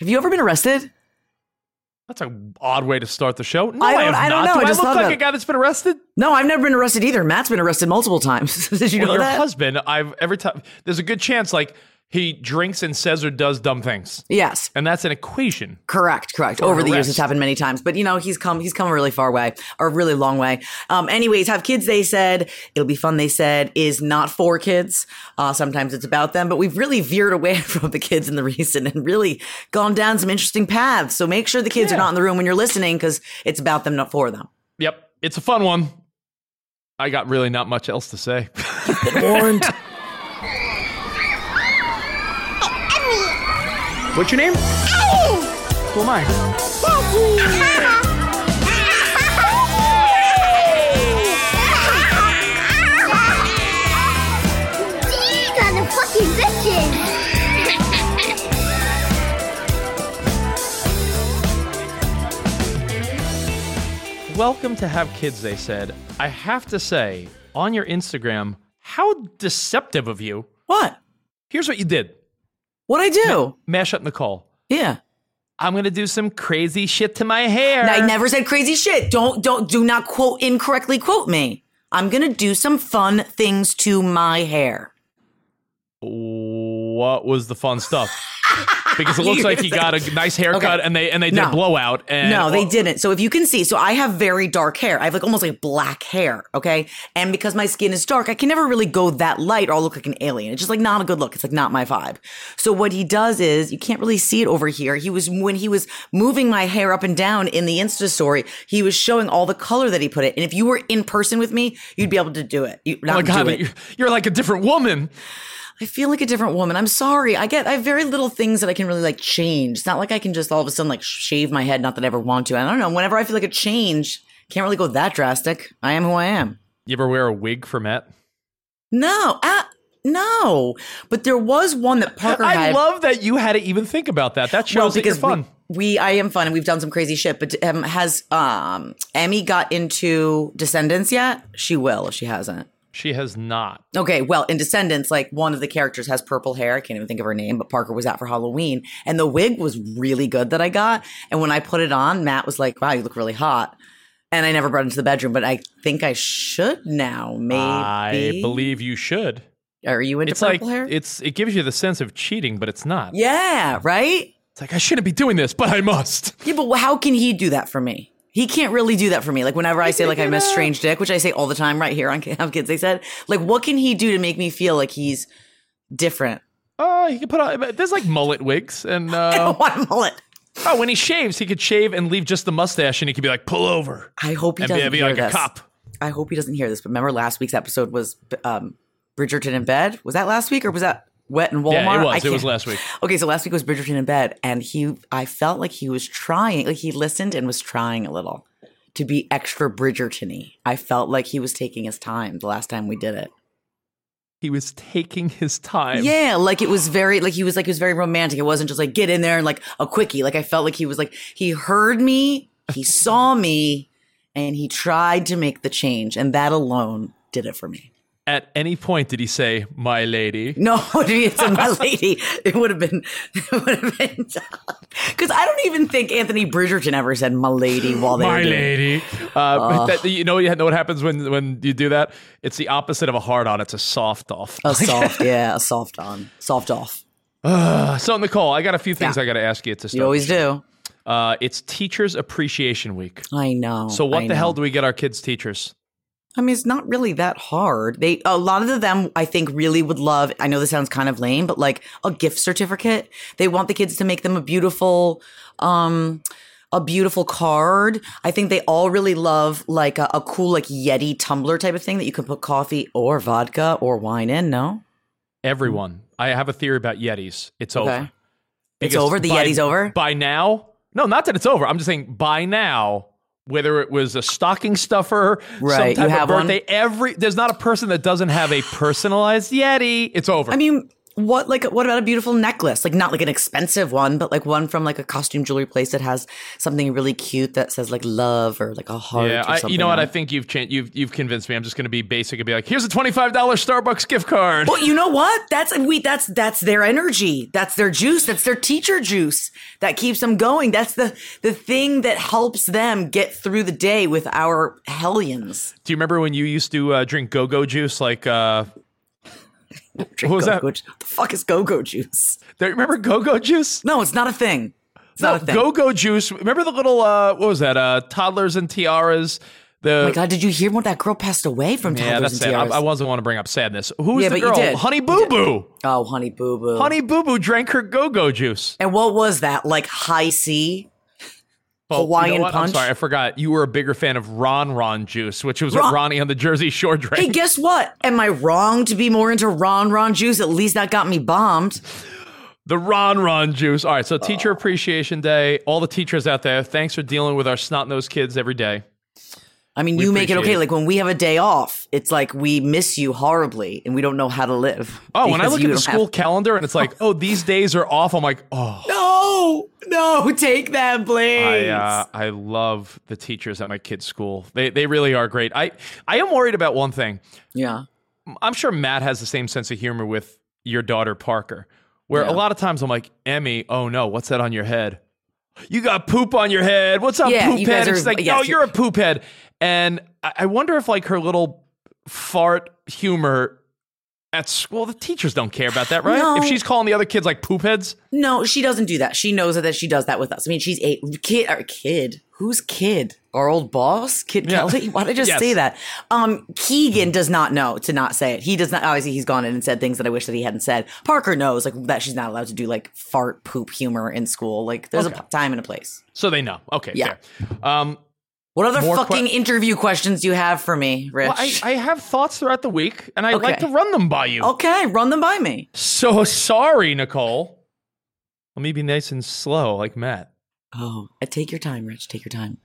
Have you ever been arrested? That's an odd way to start the show. No, I I, don't- have I don't not. know. Do I I, look like about a guy that's been arrested? No, I've never been arrested either. Matt's been arrested multiple times. Did you Well, know your that? husband, I've every time there's a good chance like he drinks and says or does dumb things. Yes. And that's an equation. Correct, correct. Over the years, it's happened many times, but you know, he's come, he's come a really far way, or a really long way. Um, anyways, have kids. They said it'll be fun. They said is not for kids. Uh, sometimes it's about them, but we've really veered away from the kids in the recent and really gone down some interesting paths. So make sure the kids are not in the room when you're listening because it's about them, not for them. Yep. It's a fun one. I got really not much else to say. Warned. What's your name? Who am I? These are the fucking bitches. Welcome to Have Kids, they said. I have to say, on your Instagram, how deceptive of you. what? Here's what you did. What I do? Mash up Nicole. Yeah. I'm gonna do some crazy shit to my hair. I never said crazy shit. Don't don't do not quote incorrectly quote me. I'm gonna do some fun things to my hair. What was the fun stuff? Because it looks like he got a nice haircut Okay. and they and they did No. a blowout. And No, they oh. didn't. So if you can see, so I have very dark hair. I have like almost like black hair, okay? And because my skin is dark, I can never really go that light or I'll look like an alien. It's just like not a good look. It's like not my vibe. So what he does is, you can't really see it over here. He was, when he was moving my hair up and down in the Insta story, he was showing all the color that he put it. And if you were in person with me, you'd be able to do it. You, Oh my god, do it. you're, you're like a different woman. I feel like a different woman. I'm sorry. I get I have very little things that I can really like change. It's not like I can just all of a sudden like shave my head. Not that I ever want to. I don't know. Whenever I feel like a change, can't really go that drastic. I am who I am. You ever wear a wig for Met? No, uh, no. But there was one that Parker I had. love that you had to even think about that. That shows that you're fun. We, we, I am fun, and we've done some crazy shit. But um, has um Emmy got into Descendants yet? She will if she hasn't. She has not. Okay, well, in Descendants, like one of the characters has purple hair. I can't even think of her name, but Parker was out for Halloween, and the wig was really good that I got. And when I put it on, Matt was like, "Wow, you look really hot." And I never brought it into the bedroom, but I think I should now. Maybe I believe you should. Are you into It's like purple hair? it's it gives you the sense of cheating, but it's not. yeah, right. It's like I shouldn't be doing this, but I must. Yeah, but how can he do that for me? He can't really do that for me. Like whenever I say like I miss strange dick, which I say all the time right here on Have Kids, they said like, what can he do to make me feel like he's different? Oh, he could put on. There's like mullet wigs, and I uh, don't want a mullet. oh, when he shaves, he could shave and leave just the mustache, and he could be like, pull over, I hope he and doesn't be hear like this. a cop. I hope he doesn't hear this. But remember, last week's episode was um, Bridgerton in bed. Was that last week or was that Wet in Walmart? Yeah, it I was. It was can't- last week. Okay, so last week was Bridgerton in bed, and he, I felt like he was trying, like he listened and was trying a little to be extra Bridgertony. I felt like he was taking his time the last time we did it. He was taking his time. Yeah, like it was very, like he was like it was very romantic. It wasn't just like get in there and like a quickie. Like I felt like he was like he heard me, he saw me, and he tried to make the change, and that alone did it for me. At any point did he say, "My lady"? No, if he said my lady, it would have been, it would have been Because I don't even think Anthony Bridgerton ever said my lady while they My were doing lady. Uh, that, you know, you know what happens when when you do that? It's the opposite of a hard on. It's a soft off. A soft, yeah, a soft on, soft off. Uh, so Nicole, I got a few things Yeah. I got to ask you to start. You always do. Uh, it's Teachers Appreciation Week. I know. So what I the hell do we get our kids teachers? I mean, it's not really that hard. They a lot of them I think really would love. I know this sounds kind of lame, but like a gift certificate. They want the kids to make them a beautiful um a beautiful card. I think they all really love like a, a cool like Yeti tumbler type of thing that you can put coffee or vodka or wine in, no? Everyone. I have a theory about Yetis. It's Okay. over. It's over? The by- Yeti's over? By now? No, not that it's over. I'm just saying by now, whether it was a stocking stuffer, Right, some you type have of one? birthday, every there's not a person that doesn't have a personalized Yeti. It's over. I mean, what like what about a beautiful necklace? Like not like an expensive one, but like one from like a costume jewelry place that has something really cute that says like love or like a heart. yeah, I, you know what? on I think you've changed. You've you've convinced me. I'm just going to be basic and be like, here's a twenty five dollar Starbucks gift card. Well, you know what? That's we. That's that's their energy. That's their juice. That's their teacher juice that keeps them going. That's the the thing that helps them get through the day with our hellions. Do you remember when you used to uh, drink go go juice? Like, uh, Drink What was that? go-go ju- The fuck is go-go juice? do you remember go go juice? No, it's not a thing. It's not a thing. Go go juice. Remember the little uh, what was that? Uh, toddlers and tiaras. The oh my god, did you hear when that girl passed away from yeah, toddlers that's and sad. I. I wasn't want to bring up sadness. Who was Yeah, the girl? Honey Boo. Boo. oh, honey boo boo. Honey Boo Boo drank her go go juice. And what was that? Like high C? Oh, you know Hawaiian what? I'm punch? sorry, I forgot. You were a bigger fan of Ron Ron juice, which was Ron- what Ronnie on the Jersey Shore drank. Hey, guess what? Am I wrong to be more into Ron Ron juice? At least that got me bombed. The Ron Ron juice. All right, so uh. Teacher Appreciation Day. All the teachers out there, thanks for dealing with our snot nosed kids every day. I mean, We you make it okay. it. Like when we have a day off, it's like we miss you horribly and we don't know how to live. Oh, when I look at the school have- calendar and it's like, oh, these days are off, I'm like, oh. no, no, take them, please. I uh, I love the teachers at my kids' school. They they really are great. I I am worried about one thing. yeah. I'm sure Matt has the same sense of humor with your daughter Parker, where Yeah. a lot of times I'm like, Emmy, oh no, what's that on your head? You got poop on your head. What's up, Yeah, poop head? are- It's like, yes, no, you- you're a poop head. And I, wonder if like her little fart humor at school, the teachers don't care about that, right? No. If she's calling the other kids like poop heads, No, she doesn't do that. She knows that she does that with us. I mean, she's a kid. Or kid. Who's kid? Our old boss, Kid Yeah. Kelly. Why did I just Yes. say that? Um, Keegan does not know to not say it. He does not. Obviously, he's gone in and said things that I wish that he hadn't said. Parker knows like that she's not allowed to do like fart poop humor in school. Like, there's Okay. a time and a place. so they know. Okay, Yeah. fair. Um, What other More fucking que- interview questions do you have for me, Rich? well, I, I have thoughts throughout the week, and I like Okay. to run them by you. okay, run them by me. So sorry, Nicole. Let me be nice and slow, like Matt. Oh, uh, take your time, Rich. Take your time.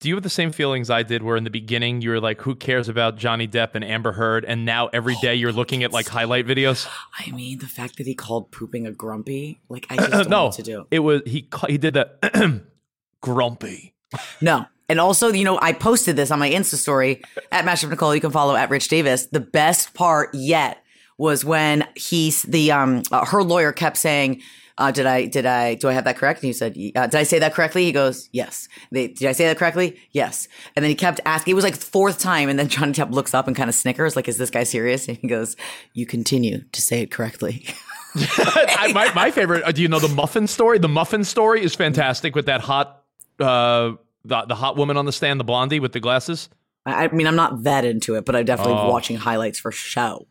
Do you have the same feelings I did where in the beginning you were like, who cares about Johnny Depp and Amber Heard? And now every day you're looking at like highlight videos? I mean, the fact that he called pooping a grumpy, like I just don't know what to do. it was, he, ca- he did that grumpy. No. And also, you know, I posted this on my Insta story at Mashup Nicole. You can follow at Rich Davis. The best part yet was when he's the um uh, her lawyer kept saying, uh, "Did I did I do I have that correct?" And he said, uh, "Did I say that correctly?" He goes, "Yes." They, did I say that correctly? Yes. And then he kept asking. It was like fourth time, and then Johnny Depp looks up and kind of snickers, like, "Is this guy serious?" And he goes, "You continue to say it correctly." My, my favorite, uh, do you know the muffin story? The muffin story is fantastic with that hot, uh, the, the hot woman on the stand, the blondie with the glasses. I, I mean, I'm not that into it, but I'm definitely Oh. watching highlights for show.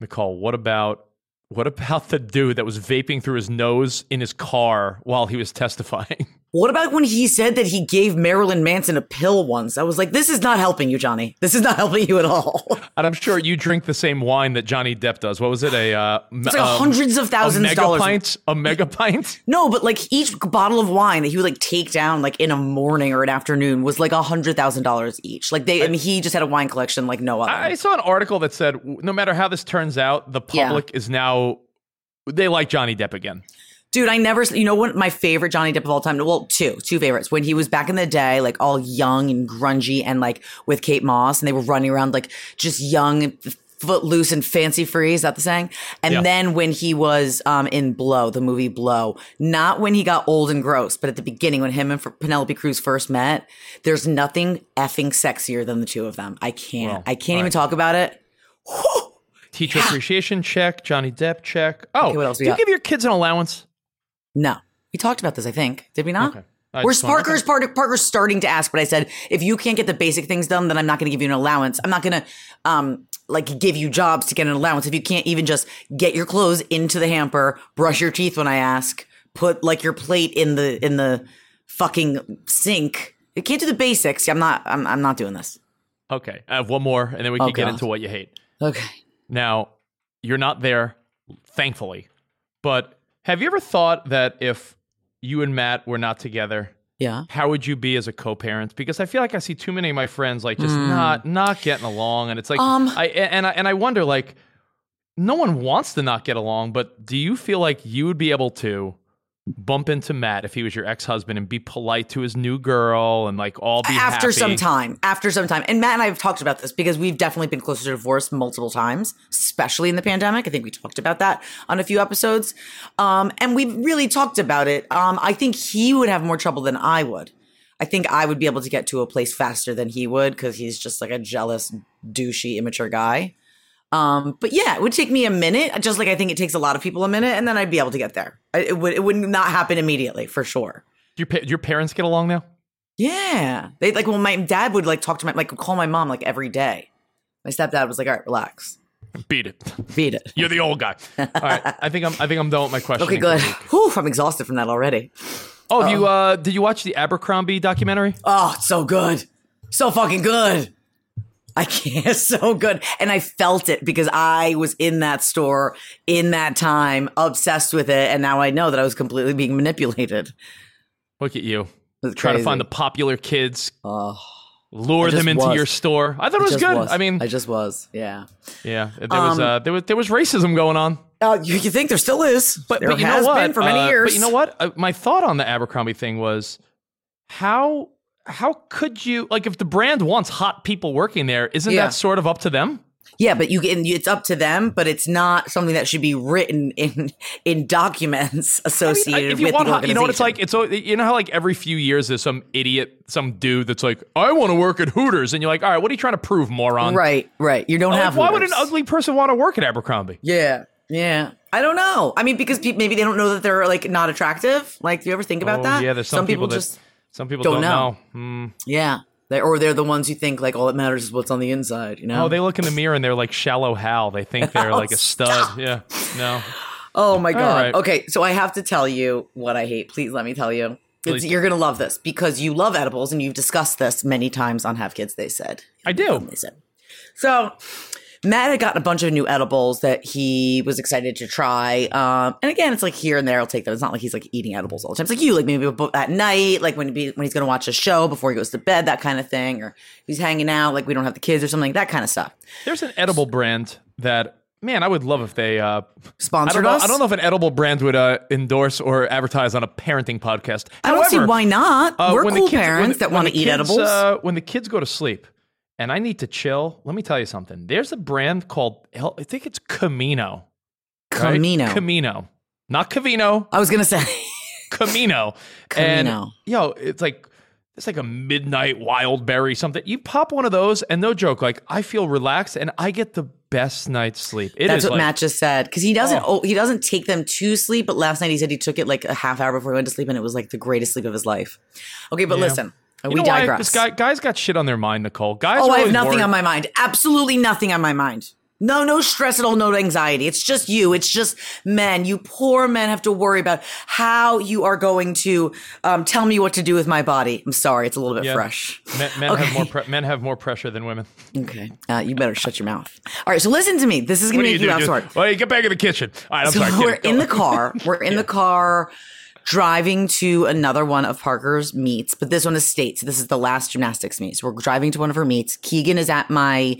Nicole, what about what about the dude that was vaping through his nose in his car while he was testifying? What about when he said that he gave Marilyn Manson a pill once? I was like, this is not helping you, Johnny. This is not helping you at all. And I'm sure you drink the same wine that Johnny Depp does. What was it? A uh, It's like hundreds of thousands of mega dollars. pint, a mega pint. No, but like each bottle of wine that he would like take down like in a morning or an afternoon was like a hundred thousand dollars each. Like they, I mean, he just had a wine collection like no other. I saw an article that said no matter how this turns out, the Yeah. public is now they like Johnny Depp again. Dude, I never, you know what my favorite Johnny Depp of all time? Well, two, two favorites. When he was back in the day, like all young and grungy and like with Kate Moss and they were running around like just young, footloose and fancy free. Is that the saying? And Yeah. then when he was um, in Blow, the movie Blow, not when he got old and gross, but at the beginning when him and Penelope Cruz first met, there's nothing effing sexier than the two of them. I can't, I can't all even right. talk about it. Teacher appreciation check. Johnny Depp check. Oh, Okay, what else do you got? give your kids an allowance? No, we talked about this. I think did we not? Okay. I Where's Parker's part? Parker's starting to ask, but I said if you can't get the basic things done, then I'm not going to give you an allowance. I'm not going to um like give you jobs to get an allowance if you can't even just get your clothes into the hamper, brush your teeth when I ask, put like your plate in the in the fucking sink. You can't do the basics. I'm not. I'm. I'm not doing this. Okay, I have one more, and then we Oh, can get God. into what you hate. Okay. Now, you're not there, thankfully. But have you ever thought that if you and Matt were not together, Yeah. how would you be as a co-parent? Because I feel like I see too many of my friends like just not not getting along, and it's like. Um, I and I and I wonder like no one wants to not get along, but do you feel like you would be able to bump into Matt if he was your ex-husband and be polite to his new girl and like all be after happy? some time after some time. And matt and i have talked about this because we've definitely been closer to divorce multiple times especially in the pandemic. I think we talked about that on a few episodes. Um, and we've really talked about it. Um, i think he would have more trouble than i would. I think i would be able to get to a place faster than he would because he's just like a jealous douchey immature guy um, but yeah, it would take me a minute, just like I think it takes a lot of people a minute, and then I'd be able to get there. I- It would it would not happen immediately for sure. Do your pa- do your parents get along now? Yeah. They like well my dad would like talk to my like call my mom like every day. My stepdad was like, all right, relax. Beat it. Beat it. You're the old guy. All right, I think I'm. I think I'm done with my question. Okay, good. Whew, I'm exhausted from that already. Oh, have you uh, did you watch the Abercrombie documentary? Oh, it's so good. So fucking good. I can't so good. And I felt it because I was in that store in that time, obsessed with it, and now I know that I was completely being manipulated. Look at you trying to find the popular kids, Oh, lure them into was. your store. I thought it was just good. I mean, I just was. Yeah. yeah, there was Um, uh, there was there was racism going on. Uh, you, you think there still is, But, but you has know what? been for many Uh, years. But you know what? Uh, my thought on the Abercrombie thing was how how could you like if the brand wants hot people working there? Isn't Yeah. that sort of up to them? Yeah, but you can. It's up to them, but it's not something that should be written in in documents I mean, associated if you with want, the hot, you know what it's like. It's you know how like every few years there's some idiot, some dude that's like, I want to work at Hooters, and you're like, all right, what are you trying to prove, moron? right, right. You don't Like, have. why would an ugly person want to work at Abercrombie? Yeah, yeah. I don't know. I mean, because pe- maybe they don't know that they're like not attractive. Like, do you ever think about oh, that? yeah, there's some, people, that, just some people don't don't, know. know. Hmm. yeah. They, or they're the ones who think like all that matters is what's on the inside. You know? Oh, they look in the mirror and they're like shallow Hal. They think they're like a stud. Yeah, no. Oh my god. right. Okay, so I have to tell you what I hate. Please let me tell you. It's, you're gonna love this because you love edibles and you've discussed this many times on Have Kids. They said. I do. They said. So Matt had gotten a bunch of new edibles that he was excited to try. Um, and again, it's like here and there, I'll take them. It's not like he's like eating edibles all the time. It's like you, like maybe at night, like when he be, when he's going to watch a show before he goes to bed, that kind of thing, or he's hanging out, like we don't have the kids or something, that kind of stuff. There's an edible brand that man, I would love if they. Uh, I Sponsored don't know. us. I don't know if an edible brand would uh, endorse or advertise on a parenting podcast. I don't see why not. uh, We're cool kids- parents the- that want to eat kids, edibles. Uh, when the kids go to sleep, and I need to chill. Let me tell you something. There's a brand called I think it's Camino. right? Camino. Camino, not Covino. I was gonna say. Camino. Camino. And, yo, it's like it's like a midnight wild berry something. You pop one of those, and no joke, like I feel relaxed and I get the best night's sleep. It is That's what like, Matt just said because he doesn't. Oh. he doesn't take them to sleep. But last night he said he took it like a half hour before he went to sleep, and it was like the greatest sleep of his life. Okay, but Yeah. listen, You we know why? digress. This guy, guys got shit on their mind, Nicole. Guys, oh, I have nothing worried- on my mind. Absolutely nothing on my mind. No, no stress at all. No anxiety. It's just you. It's just men. You poor men have to worry about how you are going to um, tell me what to do with my body. I'm sorry. It's a little bit Yeah. fresh. Men, men Okay. have more. Pre- men have more pressure than women. Okay. Uh, you better shut your mouth. All right. So listen to me. This is gonna you make you do? laugh Well, you get back in the kitchen. All right, I'm so sorry. we're in the car. We're in the car driving to another one of Parker's meets, but this one is state. So this is the last gymnastics meet. So we're driving to one of her meets. Keegan is at my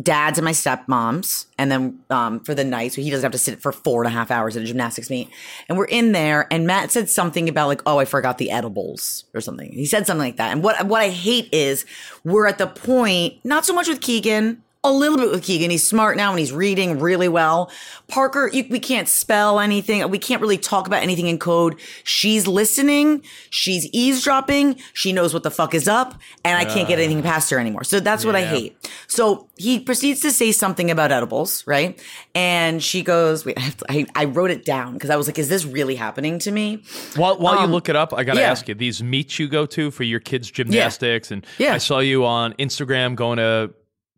dad's and my stepmom's, and then um, for the night, so he doesn't have to sit for four and a half hours at a gymnastics meet. And we're in there, and Matt said something about like, "Oh, I forgot the edibles" or something. He said something like that. And what what I hate is we're at the point, not so much with Keegan. A little bit with Keegan. He's smart now and he's reading really well. Parker, you, we can't spell anything. We can't really talk about anything in code. She's listening. She's eavesdropping. She knows what the fuck is up and I can't get anything past her anymore. So that's what I hate. So he proceeds to say something about edibles, right? And she goes, wait, I, have to, I, I wrote it down because I was like, is this really happening to me? While while you Um, look it up, I gotta yeah. ask you: these meets you go to for your kids' gymnastics, and Yeah. I saw you on Instagram going to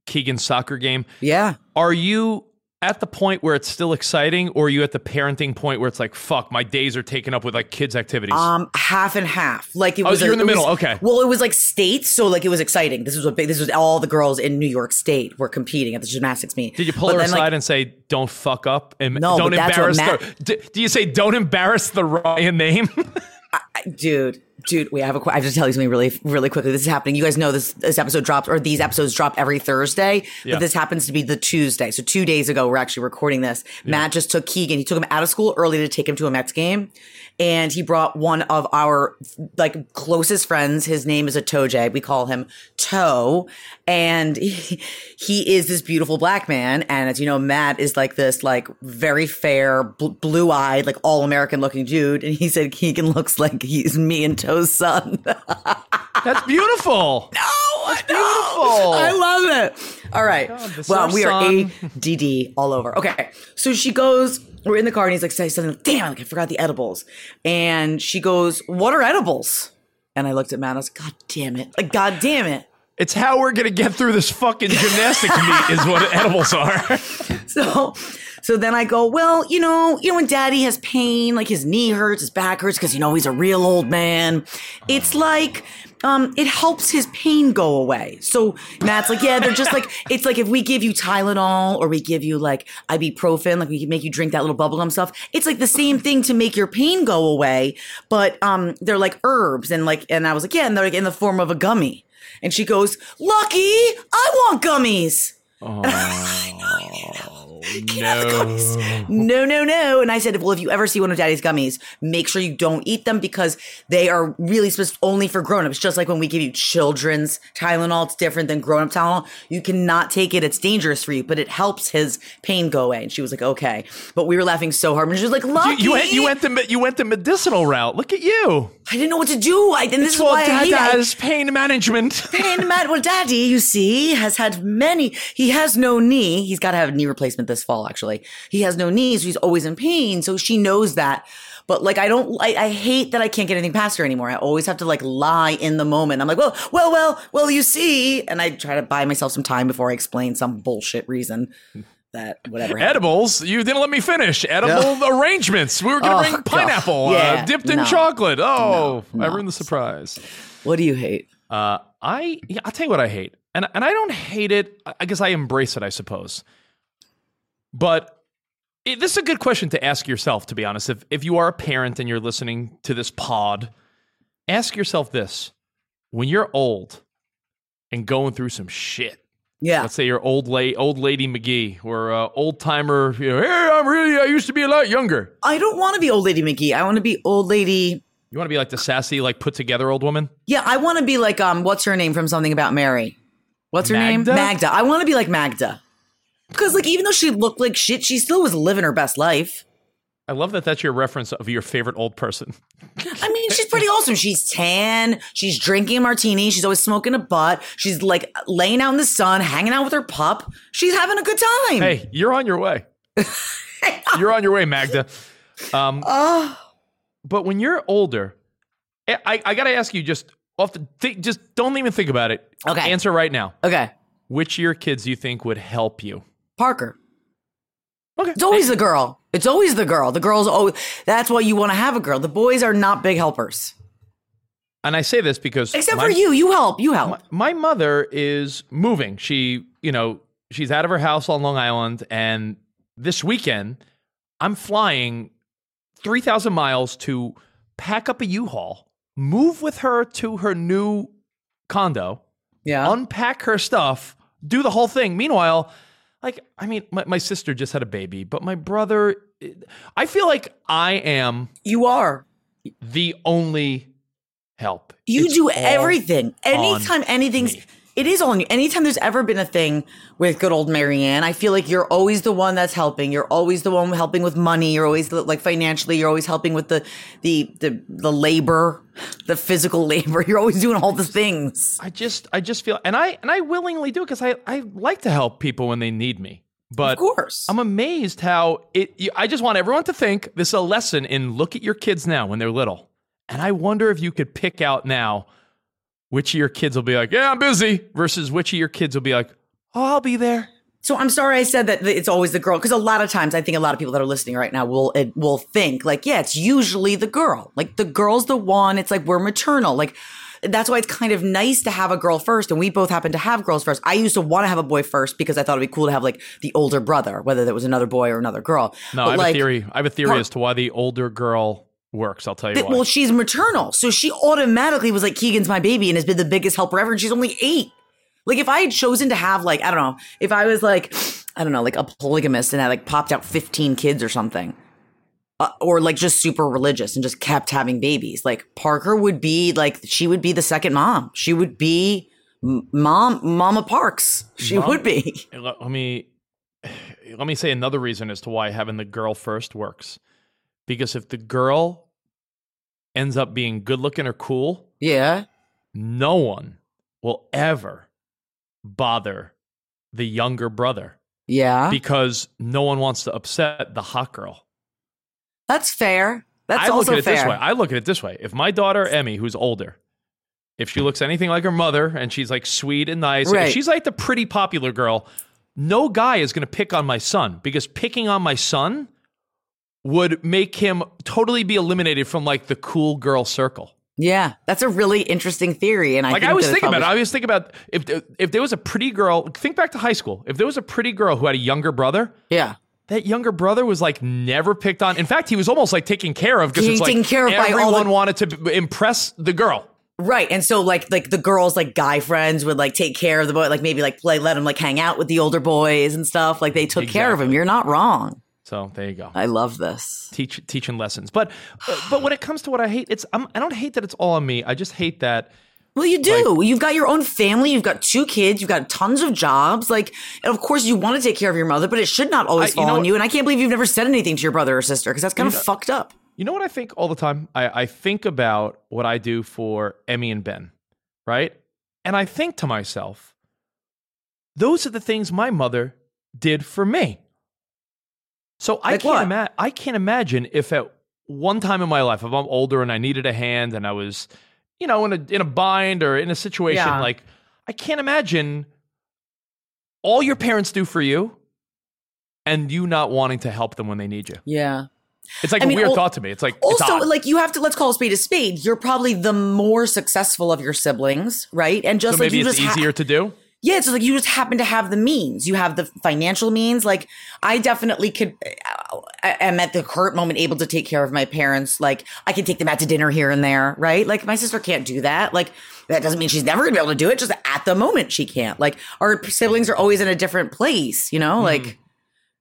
Keegan's soccer game. Yeah. Are you at the point where it's still exciting, or are you at the parenting point where it's like, fuck, my days are taken up with like kids' activities? Um, half and half. Like it Oh, was. so you're in the it was- middle, okay. Well, it was like states, so like it was exciting. This was a big. This was all the girls in New York State were competing at the gymnastics meet. Did you pull But her then, aside like, and say, "Don't fuck up"? And No, don't but that's what embarrass Matt- the. D- do you say, "Don't embarrass the Ryan name"? dude, dude, we have a. I have to tell you something really, really quickly. This is happening. You guys know this. This episode drops, or these episodes drop every Thursday. Yeah. But this happens to be the Tuesday. So two days ago, we're actually recording this. Matt just took Keegan. He took him out of school early to take him to a Mets game, and he brought one of our like closest friends. His name is a Toje. We call him Toe, and he, he is this beautiful black man. And as you know, Matt is like this like very fair, bl- blue eyed, like all American looking dude. And he said Keegan looks like he's me and Toe's son. That's beautiful. Oh, beautiful. I love it. All right. this well, our we are. ADD all over. Okay. So she goes, we're in the car and he's like, say something, like, damn, like, I forgot the edibles. And she goes, what are edibles? And I looked at Matt and I was like, God damn it. Like, God damn it. It's how we're gonna get through this fucking gymnastics meet. Is what edibles are. So, so then I go, well, you know, you know, when daddy has pain, like his knee hurts, his back hurts, because you know he's a real old man. It's like, um, it helps his pain go away. So Matt's like, yeah, they're just like, it's like if we give you Tylenol or we give you like ibuprofen, like we can make you drink that little bubblegum stuff. It's like the same thing to make your pain go away, but um, they're like herbs and like, and I was like, yeah, and they're like in the form of a gummy. And she goes, Lucky, I want gummies. no. no, no, no. And I said, well, if you ever see one of daddy's gummies, make sure you don't eat them because they are really supposed only for grown-ups. Just like when we give you children's Tylenol, it's different than grown-up Tylenol. You cannot take it. It's dangerous for you, but it helps his pain go away. And she was like, okay. But we were laughing so hard. And she was like, Lucky. You, you went. You went the. You went the medicinal route. Look at you. I didn't know what to do. I, and this It's is why what I hate dad has pain management. Pain Matt. Well, daddy, you see, has had many. He has no knee. He's got to have a knee replacement this fall, actually. He has no knees. so he's always in pain. So she knows that. But like, I don't, I, I hate that I can't get anything past her anymore. I always have to like lie in the moment. I'm like, well, well, well, well, you see. And I try to buy myself some time before I explain some bullshit reason that whatever. happened. Edibles? You didn't let me finish. Edible arrangements. We were going to Oh, bring pineapple uh, dipped in no. chocolate. Oh, No, I ruined the surprise. What do you hate? Uh, I yeah, I'll tell you what I hate, and and I don't hate it. I guess I embrace it. I suppose, but it, this is a good question to ask yourself. To be honest, if if you are a parent and you're listening to this pod, ask yourself this: when you're old and going through some shit. Yeah. Let's say you're old lady, old lady McGee, or uh, old timer. You know, hey, I'm really. I used to be a lot younger. I don't want to be old lady McGee. I want to be old lady. You want to be like the sassy, like put together old woman. Yeah, I want to be like um, what's her name from Something About Mary? What's her name? Magda? Magda. I want to be like Magda. Because like even though she looked like shit, she still was living her best life. I love that. That's your reference of your favorite old person. I mean, she's pretty awesome. She's tan. She's drinking a martini. She's always smoking a butt. She's like laying out in the sun, hanging out with her pup. She's having a good time. Hey, you're on your way. you're on your way, Magda. Um, Oh, but when you're older, I, I, I got to ask you just off the th- just don't even think about it. Okay. Answer right now. okay. Which of your kids do you think would help you? Parker. Okay. It's always the girl. It's always the girl. The girl's always. That's why you want to have a girl. The boys are not big helpers. And I say this because Except my- for you. You help. You help. My, my mother is moving. She, you know, she's out of her house on Long Island, and this weekend I'm flying three thousand miles to pack up a U-Haul, move with her to her new condo, yeah. unpack her stuff, do the whole thing. Meanwhile, like, I mean, my, my sister just had a baby, but my brother, I feel like I am you are. the only help. You It's do everything. Anytime anything's me. It is all on you. Anytime there's ever been a thing with good old Marianne, I feel like you're always the one that's helping. You're always the one helping with money. You're always like financially. You're always helping with the the the the labor, the physical labor. You're always doing all the things. I just I just feel and I and I willingly do because I I like to help people when they need me. But Of course. I'm amazed how it. You, I just want everyone to think this is a lesson in look at your kids now when they're little, and I wonder if you could pick out now which of your kids will be like, "Yeah, I'm busy," versus which of your kids will be like, "Oh, I'll be there." So I'm sorry I said that it's always the girl because a lot of times I think a lot of people that are listening right now will it will think like yeah it's usually the girl like the girl's the one it's like we're maternal like that's why it's kind of nice to have a girl first and we both happen to have girls first. I used to want to have a boy first because I thought it'd be cool to have like the older brother whether that was another boy or another girl. No, But, I have like, a theory. I have a theory part- as to why the older girl works. I'll tell you well, she's maternal, so she automatically was like, "Keegan's my baby," and has been the biggest helper ever. And she's only eight. Like, if I had chosen to have like, I don't know, if I was like, I don't know, like a polygamist and I like popped out fifteen kids or something, uh, or like just super religious and just kept having babies, like Parker would be like, she would be the second mom. She would be mom, Mama Parks. She Mom- would be. let me let me say another reason as to why having the girl first works. Because if the girl ends up being good looking or cool, Yeah. no one will ever bother the younger brother Yeah. because no one wants to upset the hot girl. That's fair. That's fair. I look also at it fair. this way. I look at it this way. If my daughter Emmy, who's older, if she looks anything like her mother and she's like sweet and nice, Right. she's like the pretty popular girl, no guy is going to pick on my son because picking on my son would make him totally be eliminated from like the cool girl circle. Yeah, that's a really interesting theory, and I Like think I was thinking about it. I was thinking about if if there was a pretty girl. Think back to high school. If there was a pretty girl who had a younger brother, Yeah, that younger brother was like never picked on. In fact, he was almost like taken care of because it's like taken care of everyone the- wanted to impress the girl. right. And so like like the girls like guy friends would like take care of the boy, like maybe like play, let him like hang out with the older boys and stuff. Like they took care of him. You're not wrong. So there you go. I love this. Teach teaching lessons, but but when it comes to what I hate, it's I'm, I don't hate that it's all on me. I just hate that. Well, you do. you've got your own family. You've got two kids. You've got tons of jobs. Like, and of course, you want to take care of your mother, but it should not always I- fall know on you. And I can't believe you've never said anything to your brother or sister because that's kind of fucked up. You know what I think all the time? I, I think about what I do for Emmy and Ben, right? And I think to myself, those are the things my mother did for me. So I can't what? ima- I can't imagine if at one time in my life, if I'm older and I needed a hand and I was, you know, in a in a bind or in a situation Yeah. like I can't imagine all your parents do for you and you not wanting to help them when they need you. Yeah. It's like I a mean, weird al- thought to me. It's like Also, odd. like you have to let's call a spade a spade. You're probably the more successful of your siblings, right? And just so like maybe it's just ha- easier to do. Yeah, it's like you just happen to have the means. You have the financial means. Like I definitely could. I am at the current moment able to take care of my parents. Like I can take them out to dinner here and there, right? Like my sister can't do that. Like that doesn't mean she's never gonna be able to do it. Just at the moment she can't. Like our siblings are always in a different place, you know. Hmm. Like,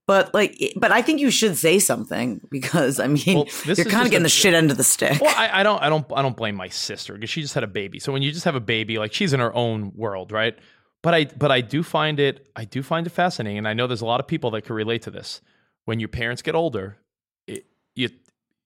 but like, but I think you should say something because I mean Well, you're kind of getting a- the shit end of the stick. Well, I, I don't, I don't, I don't blame my sister because she just had a baby. So when you just have a baby, like she's in her own world, right? But I, but I do find it, I do find it fascinating, and I know there's a lot of people that can relate to this. When your parents get older, it, you,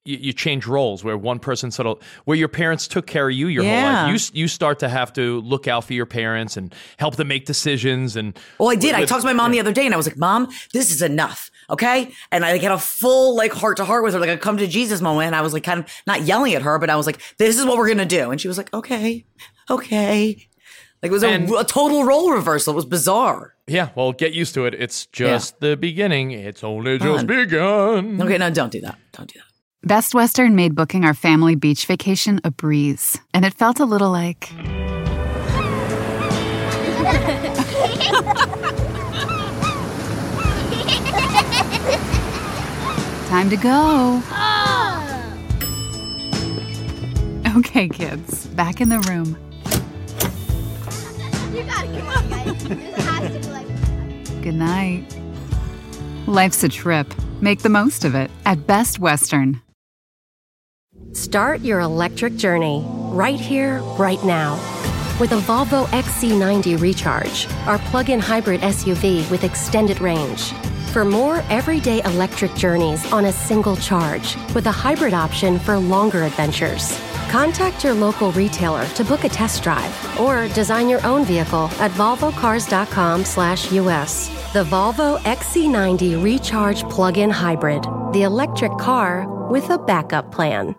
you, you change roles where one person sort of where your parents took care of you your whole life. You, you start to have to look out for your parents and help them make decisions. And Well, I did. I talked to my mom the other day and I was like, Mom, this is enough. Okay. And I had a full like heart to heart with her, like a come to Jesus moment. And I was like, kind of not yelling at her, but I was like, this is what we're going to do. And she was like, okay, okay. Like it was a, And- a total role reversal. It was bizarre. Yeah, well, get used to it. It's just the beginning. It's only just on. begun. Okay. No, don't do that. Don't do that. Best Western made booking our family beach vacation a breeze, and it felt a little like. Time to go. Oh. Okay, kids, back in the room. Good night. Life's a trip. Make the most of it at Best Western. Start your electric journey right here, right now. with a Volvo XC90 Recharge, our plug in hybrid SUV with extended range. For more everyday electric journeys on a single charge, with a hybrid option for longer adventures. Contact your local retailer to book a test drive or design your own vehicle at volvocars.com/us. The Volvo XC90 Recharge Plug-in Hybrid, the electric car with a backup plan.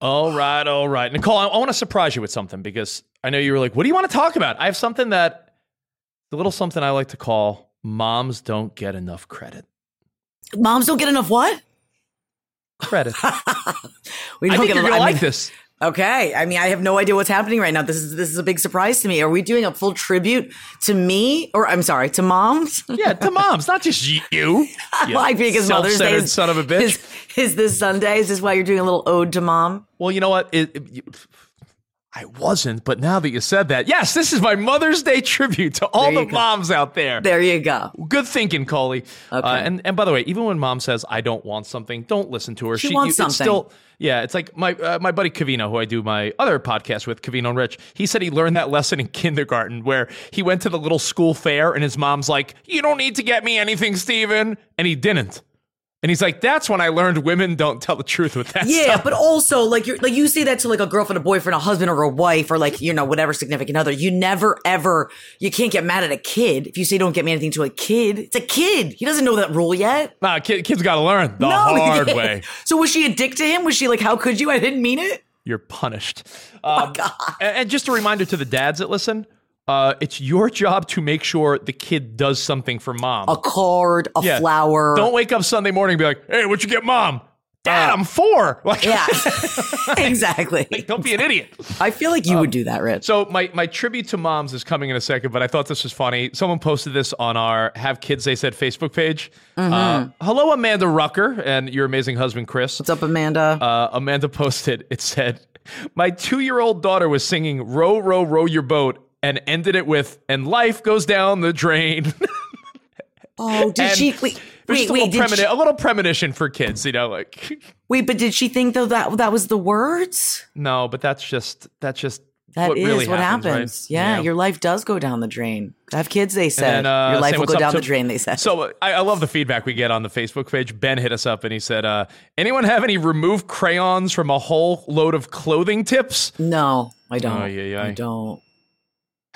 All right, all right. Nicole, I, I want to surprise you with something because I know you were like, what do you want to talk about? I have something that, a little something I like to call moms don't get enough credit. Moms don't get enough what? Credit. We I don't think get you're to I like mean- this. Okay. I mean, I have no idea what's happening right now. This is this is a big surprise to me. Are we doing a full tribute to me, or I'm sorry, to moms? Yeah, to moms, not just you. you Why? Because Mother's Day is, son of a bitch. Is, is this Sunday? Is this why you're doing a little ode to mom? Well, you know what? It, it- I wasn't, but now that you said that, yes, this is my Mother's Day tribute to all the go. moms out there. There you go. Good thinking, Coley. Okay. Uh, and and by the way, even when mom says I don't want something, don't listen to her. She wants it's something. still, yeah, it's like my uh, my buddy Covino, who I do my other podcast with, Covino and Rich. He said he learned that lesson in kindergarten, where he went to the little school fair, and his mom's like, "You don't need to get me anything, Steven. and he didn't. And he's like, "That's when I learned women don't tell the truth with that." Yeah, stuff. but also like you're like you say that to like a girlfriend, a boyfriend, a husband, or a wife, or like you know whatever significant other. You never ever you can't get mad at a kid if you say don't get me anything to a kid. It's a kid. He doesn't know that rule yet. nah, kid, kids got to learn the No, hard way. So was she a dick to him? Was she like, how could you? I didn't mean it. You're punished. Oh Um, and, and just a reminder to the dads that listen. Uh, it's your job to make sure the kid does something for mom. A card, a Yeah. flower. Don't wake up Sunday morning and be like, "Hey, what you get, mom?" Dad, I'm four. Like, Uh, Yeah, exactly. don't be an idiot. I feel like you would do that, Rich. So my my tribute to moms is coming in a second, but I thought this was funny. Someone posted this on our Have Kids They Said Facebook page. Uh, hello, Amanda Rucker and your amazing husband Chris. What's up, Amanda? Uh, Amanda posted. It said, "My two year old daughter was singing "Row, row, row your boat." And ended it with, and life goes down the drain. oh, did and she? Wait, wait, a, wait. little premoni- she, a little premonition for kids, you know, like wait, but did she think though that that was the words? no, but that's just that's just That what is really what happens. happens. right? Yeah, your life does go down the drain. Have kids, they said. And, uh, your life will go down to- the drain. They said. So uh, I, I love the feedback we get on the Facebook page. Ben hit us up and he said, uh, "Anyone have any remove crayons from a whole load of clothing tips?" no, I don't. Oh, yeah, yeah. I don't.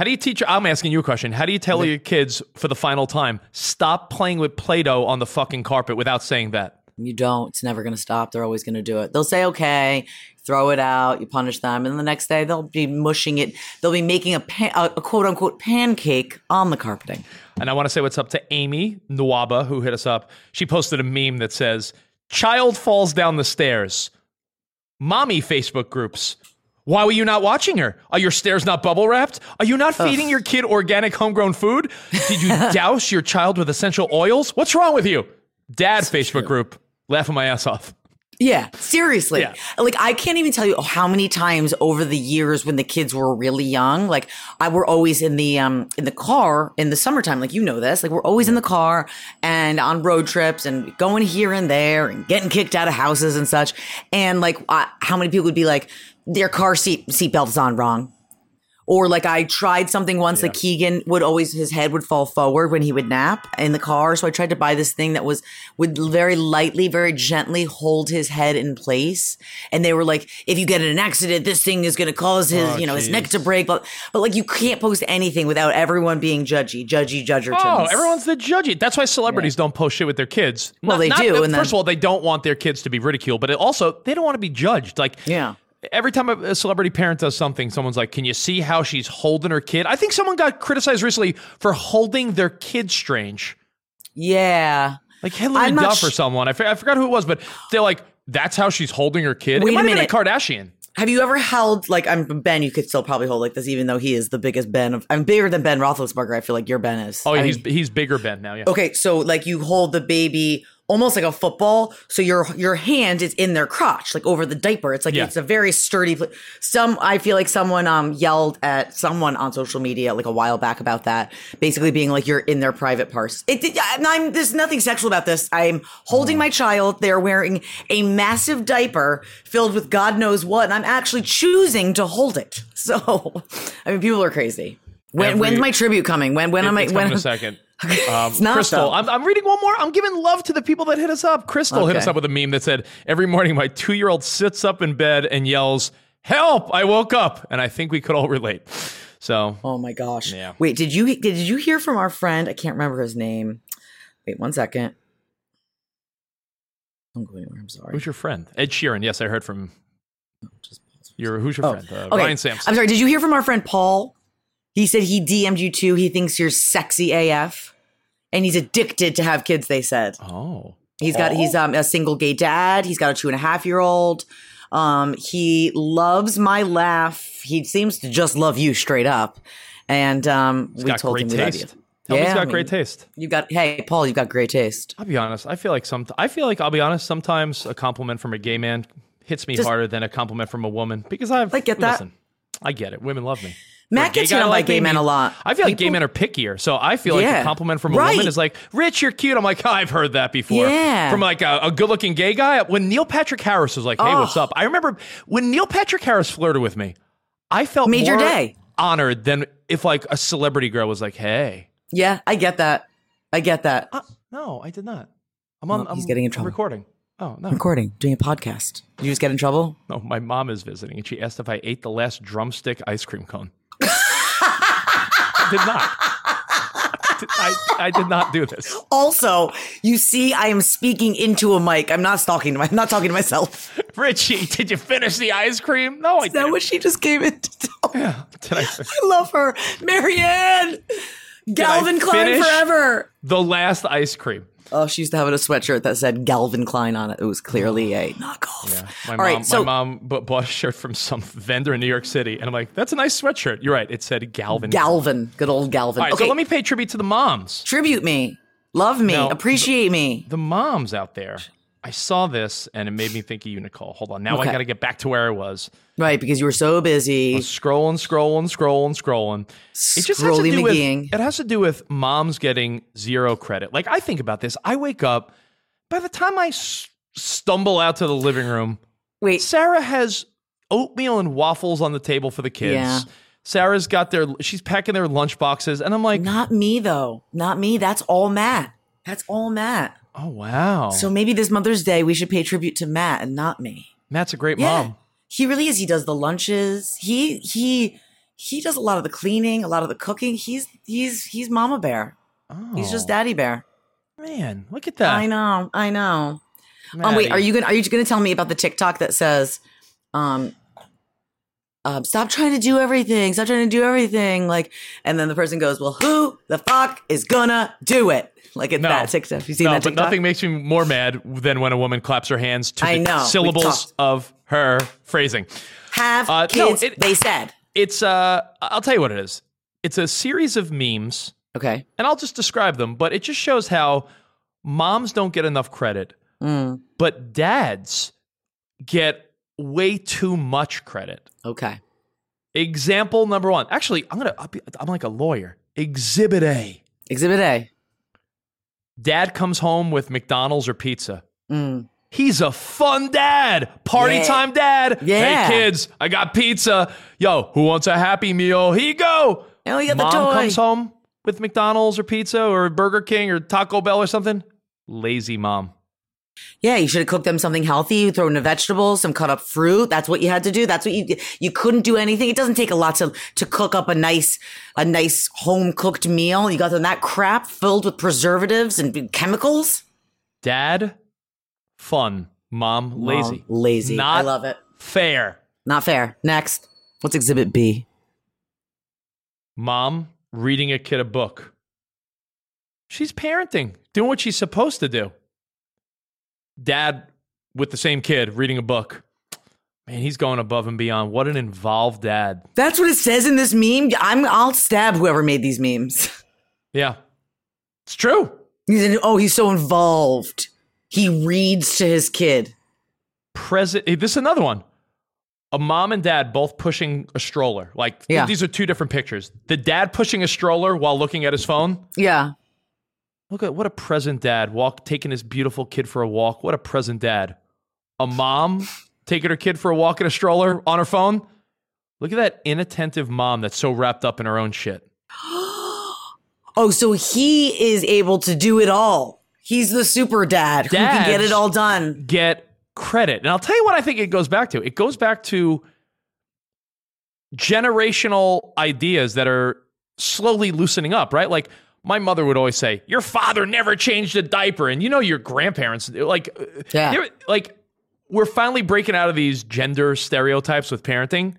How do you teach? I'm asking you a question. How do you tell your kids for the final time stop playing with Play-Doh on the fucking carpet without saying that? You don't. It's never going to stop. They're always going to do it. They'll say, okay, throw it out, you punish them. And the next day they'll be mushing it. They'll be making a, pan, a, a quote unquote pancake on the carpeting. And I want to say what's up to Amy Nwaba, who hit us up. She posted a meme that says, Child falls down the stairs. Mommy Facebook groups. Why were you not watching her? Are your stairs not bubble wrapped? Are you not feeding your kid organic homegrown food? Did you douse your child with essential oils? What's wrong with you? Dad Facebook group. Laughing my ass off. Yeah, seriously. Yeah. Like I can't even tell you how many times over the years when the kids were really young, like I were always in the um in the car in the summertime, like you know this, like we're always in the car and on road trips and going here and there and getting kicked out of houses and such. And like I, how many people would be like their car seat seatbelt's on wrong. Or like I tried something once that Keegan would always his head would fall forward when he would nap in the car. So I tried to buy this thing that was would very lightly, very gently hold his head in place. And they were like, if you get in an accident, this thing is gonna cause his, Oh, you know, his neck to break. But but like you can't post anything without everyone being judgy, judgy, judgertons. Oh, everyone's the judgy. That's why celebrities don't post shit with their kids. Well, they do, First and then- of all, they don't want their kids to be ridiculed, but it also they don't want to be judged. Like, Yeah. Every time a, celebrity parent does something, someone's like, "Can you see how she's holding her kid?" I think someone got criticized recently for holding their kid strange, Yeah. like not Duff or someone. I, I forgot who it was, but they're like, "That's how she's holding her kid." Wait it a might have been a. Kardashian. Have you ever held like I'm Ben? You could still probably hold like this, even though he is the biggest Ben. Of, I'm bigger than Ben Roethlisberger. I feel like your Ben is. Oh, I mean, he's he's bigger Ben now. Yeah. Okay, so like you hold the baby almost like a football. So your your hand is in their crotch, like over the diaper. It's like Yeah. it's a very sturdy. pla- Some I feel like someone um yelled at someone on social media like a while back about that, basically being like you're in their private parts. It, it I'm, there's nothing sexual about this. I'm holding my child. They're wearing a massive diaper filled with God knows what, and I'm actually choosing to hold it. So, I mean, people are crazy. When Every- when's my tribute coming? When when am I? When a second. Um, not, Crystal. I'm, I'm reading one more. I'm giving love to the people that hit us up. Crystal hit us up with a meme that said, "Every morning, my two year old sits up in bed and yells." Help! I woke up, and I think we could all relate. So, Oh my gosh. Yeah. Wait, did you did you hear from our friend? I can't remember his name. Wait one second. Don't go anywhere. I'm sorry. who's your friend? Ed Sheeran. Yes, I heard from Just pause. your. Who's your Oh, friend? Uh, okay. Ryan Sampson. I'm sorry. Did you hear from our friend Paul? He said he DM'd you too. He thinks you're sexy AF, and he's addicted to have kids. They said Oh, he's got he's um a single gay dad. He's got a two and a half year old. Um, he loves my laugh. He seems to just love you straight up. And um, he's we got told great him we love you. taste. Tell me he's Yeah, got I mean- great taste. You got hey Paul, you've got great taste. I'll be honest. I feel like some. I feel like I'll be honest. Sometimes a compliment from a gay man hits me Just- harder than a compliment from a woman because I've. I get that. Listen, I get it. Women love me. Matt For a gay gets hit on by like gay men a lot. I feel like gay men are pickier, so I feel like Yeah. a compliment from a Right. woman is like, "Rich, you're cute." I'm like, oh, "I've heard that before." Yeah. From like a, a good-looking gay guy. When Neil Patrick Harris was like, "Hey, what's Oh. up?" I remember when Neil Patrick Harris flirted with me. I felt Made your more day. honored than if like a celebrity girl was like, "Hey." Yeah, I get that. I get that. Uh, no, I did not. I'm on. Well, he's I'm getting in trouble. I'm Recording. Oh no. Recording, doing a podcast. Did you just get in trouble? No, my mom is visiting, and she asked if I ate the last drumstick ice cream cone. I did not. I did, I, I did not do this. Also, you see, I am speaking into a mic. I'm not talking to my, I'm not talking to myself. Richie, did you finish the ice cream? No, I Is that didn't. what she just came in to tell? Yeah. Did I I love her. Marianne! Galvin Klein forever. the last ice cream? Oh, she used to have a sweatshirt that said Galvin Klein on it. It was clearly a knockoff. Yeah. My All mom, right, so my mom bought a shirt from some vendor in New York City, and I'm like, "That's a nice sweatshirt." You're right. It said Galvin. Galvin, good old Galvin. All right, okay, so let me pay tribute to the moms. tribute me, love me, Now, appreciate me. the moms out there. I saw this and it made me think of you, Nicole. Hold on. Now I got to get back to where I was. Right, because you were so busy. Scrolling, scrolling, scrolling, scrolling. It just has to do with it has to do with moms getting zero credit. Like I think about this. I wake up. By the time I s- stumble out to the living room, Wait, Sarah has oatmeal and waffles on the table for the kids. Yeah. Sarah's got their she's packing their lunch boxes, and I'm like, not me though. Not me. That's all Matt. That's all Matt. Oh wow. So maybe this Mother's Day we should pay tribute to Matt and not me. Matt's a great Yeah. mom. He really is. He does the lunches. He he he does a lot of the cleaning, a lot of the cooking. He's he's he's Mama Bear. Oh, He's just Daddy Bear. man. Look at that. I know. I know. Um, wait, are you gonna are you gonna tell me about the TikTok that says, um, um, stop trying to do everything, stop trying to do everything, like, and then the person goes, well, who the fuck is gonna do it? Like it's No. that TikTok. You seen no, that but nothing makes me more mad than when a woman claps her hands to I the know. Syllables of her phrasing. Have Uh, no, kids. it- they said. It's uh I'll tell you what it is. It's a series of memes, Okay. and I'll just describe them, but it just shows how moms don't get enough credit, Mm, but dads get way too much credit. okay. Example number 1. Actually, I'm going to I'm like a lawyer. Exhibit A. Exhibit A. Dad comes home with McDonald's or pizza. Mm. He's a fun dad. Party Yeah. time dad. Yeah. Hey kids, I got pizza. Yo, who wants a happy meal? Here you go. Oh, you got the Mom toy. comes home with McDonald's or pizza or Burger King or Taco Bell or something. Lazy mom. Yeah, you should have cooked them something healthy. You throw in the vegetables, some cut up fruit. That's what you had to do. That's what you you couldn't do anything. It doesn't take a lot to to cook up a nice a nice home cooked meal. You got them that crap filled with preservatives and chemicals. Dad, fun. Mom, lazy. Lazy. Not I love it. fair. Not fair. Next, what's Exhibit B? Mom reading a kid a book. She's parenting, doing what she's supposed to do. Dad with the same kid reading a book. Man, he's going above and beyond. What an involved dad. That's what it says in this meme. I'm I'll stab whoever made these memes. Yeah. It's true. He said, "Oh, he's so involved." He reads to his kid. Present. This is another one. A mom and dad both pushing a stroller. Like Yeah. these are two different pictures. The dad pushing a stroller while looking at his phone. Yeah. Look at what a present dad. Walk taking his beautiful kid for a walk. What a present dad. A mom taking her kid for a walk in a stroller on her phone. Look at that inattentive mom that's so wrapped up in her own shit. Oh, so he is able to do it all. He's the super dad who can get it all done. get credit. And I'll tell you what I think it goes back to. It goes back to generational ideas that are slowly loosening up, right? Like my mother would always say, "Your father never changed a diaper," and you know your grandparents like, Yeah. like we're finally breaking out of these gender stereotypes with parenting,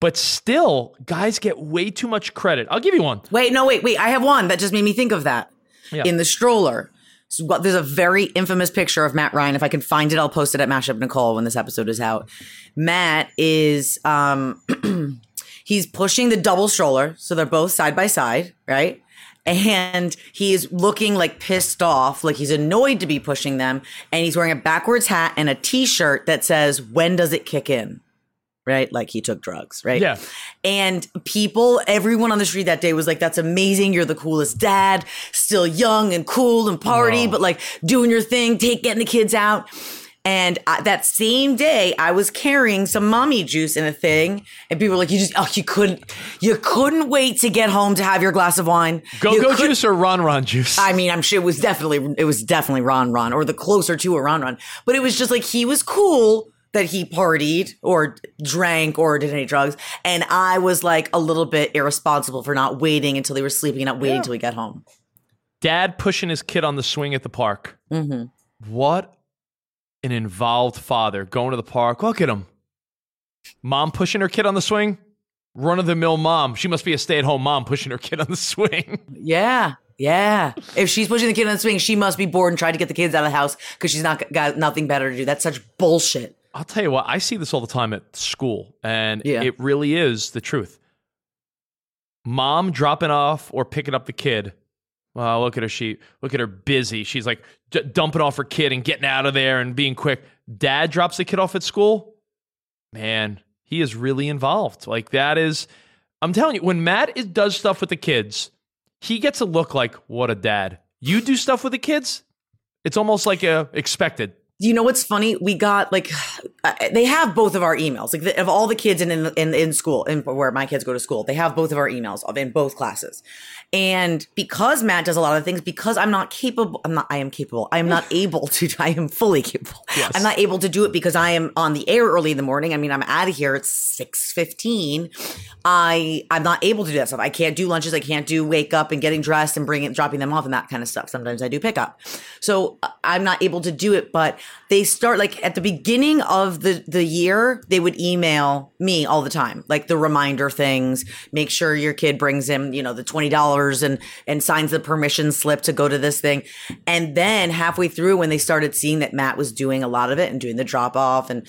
but still, guys get way too much credit. I'll give you one. Wait, no, wait, wait. I have one that just made me think of that. Yeah. In the stroller. So, what- there's a very infamous picture of Matt Ryan. If I can find it, I'll post it at Mashup Nicole when this episode is out. Matt is um he's pushing the double stroller, so they're both side by side, right? And he's looking like pissed off, like he's annoyed to be pushing them, and he's wearing a backwards hat and a t-shirt that says, "When does it kick in?" Right? Like he took drugs, right? Yeah. And people, everyone on the street that day was like, that's amazing. You're the coolest dad, still young and cool and party, but like doing your thing, take getting the kids out. And I, that same day, I was carrying some mommy juice in a thing, and people were like, "You just, oh, you couldn't, you couldn't wait to get home to have your glass of wine." Go You go couldn't- juice or Ron Ron juice. I mean, I'm sure it was definitely it was definitely Ron Ron or the closer to a Ron Ron. But it was just like he was cool that he partied or drank or did any drugs, and I was like a little bit irresponsible for not waiting until they were sleeping and not waiting until we got home. Dad pushing his kid on the swing at the park. hmm What an involved father going to the park. Look at him. Mom pushing her kid on the swing. Run of the mill mom. She must be a stay at home mom pushing her kid on the swing. Yeah. Yeah. If she's pushing the kid on the swing, she must be bored and trying to get the kids out of the house because she's not got nothing better to do. That's such bullshit. I'll tell you what, I see this all the time at school, and Yeah. it really is the truth. Mom dropping off or picking up the kid. Wow, look at her. She look at her busy. She's like d- dumping off her kid and getting out of there and being quick. Dad drops the kid off at school. Man, he is really involved. Like that is, I'm telling you, when Matt is, does stuff with the kids, he gets a look like what a dad. You do stuff with the kids, it's almost like a expected. you know what's funny? We got like uh, they have both of our emails. Like the, of all the kids in in in, school, in where my kids go to school, they have both of our emails of in both classes. And because Matt does a lot of things, because I'm not capable, I'm not. I am capable. I am not able to. I am fully capable. Yes. I'm not able to do it because I am on the air early in the morning. I mean, I'm out of here at six fifteen. I I'm not able to do that stuff. I can't do lunches. I can't do wake up and getting dressed and bringing dropping them off and that kind of stuff. Sometimes I do pick up. So uh, I'm not able to do it. But they start like at the beginning of the the year, they would email me all the time, like the reminder things. Make sure your kid brings him, you know, the twenty dollars and and signs the permission slip to go to this thing. And then halfway through, when they started seeing that Matt was doing a lot of it and doing the drop off and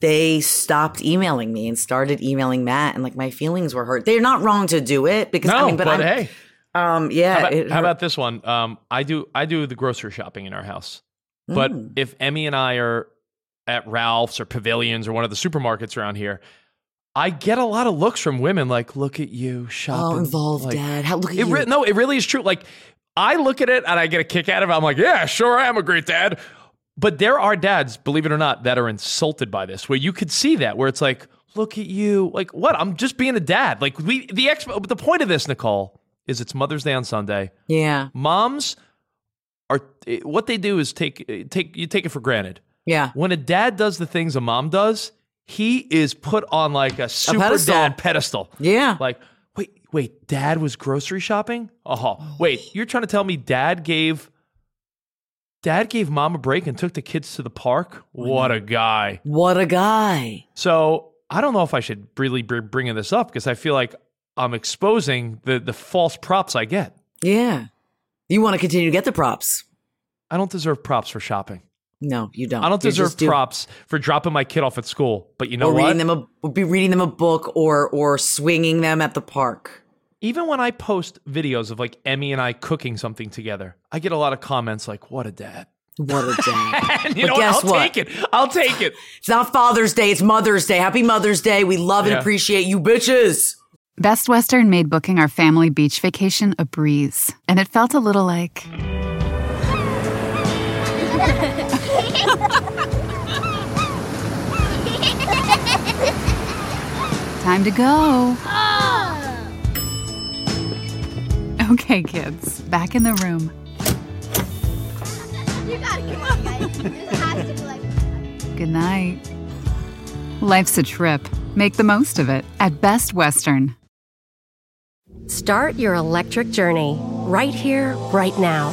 they stopped emailing me and started emailing Matt, and like my feelings were hurt. They're not wrong to do it because No, I mean, but, but, I'm, hey, um, yeah. how about, how about this one? Um, I do I do the grocery shopping in our house, but Mm. if Emmy and I are at Ralph's or Pavilions or one of the supermarkets around here, I get a lot of looks from women like, "Look at you oh, shopping." Oh, involved, Like, Dad. How look at It you. re- no, it really is true. Like I look at it and I get a kick out of it. I'm like, "Yeah, sure, I am a great dad." But there are dads, believe it or not, that are insulted by this, where you could see that, where it's like, "Look at you!" Like what? I'm just being a dad. Like we, the ex. But the point of this, Nicole, is it's Mother's Day on Sunday yeah, moms are eh, what they do is take eh, take you take it for granted. Yeah. When a dad does the things a mom does, he is put on like a super pedestal. dad pedestal. Yeah. Like, wait, wait, dad was grocery shopping? Oh, wait, you're trying to tell me dad gave dad gave mom a break and took the kids to the park? What a guy. What a guy. So I don't know if I should really be bringing this up because I feel like I'm exposing the the false props I get. Yeah. You want to continue to get the props. I don't deserve props for shopping. No, you don't. I don't You deserve just do. props for dropping my kid off at school. But you know or what? reading them a or be reading them a book or or swinging them at the park. Even when I post videos of like Emmy and I cooking something together, I get a lot of comments like, "What a dad! What a day. You But know what? guess I'll what? take it. I'll take it. It's not Father's Day, it's Mother's Day. Happy Mother's Day. We love and Yeah. appreciate you bitches. Best Western made booking our family beach vacation a breeze, and it felt a little like. Time to go. Oh. Okay, kids, back in the room. You gotta come on, guys. This has to be like. Good night. Life's a trip. Make the most of it at Best Western. Start your electric journey right here, right now.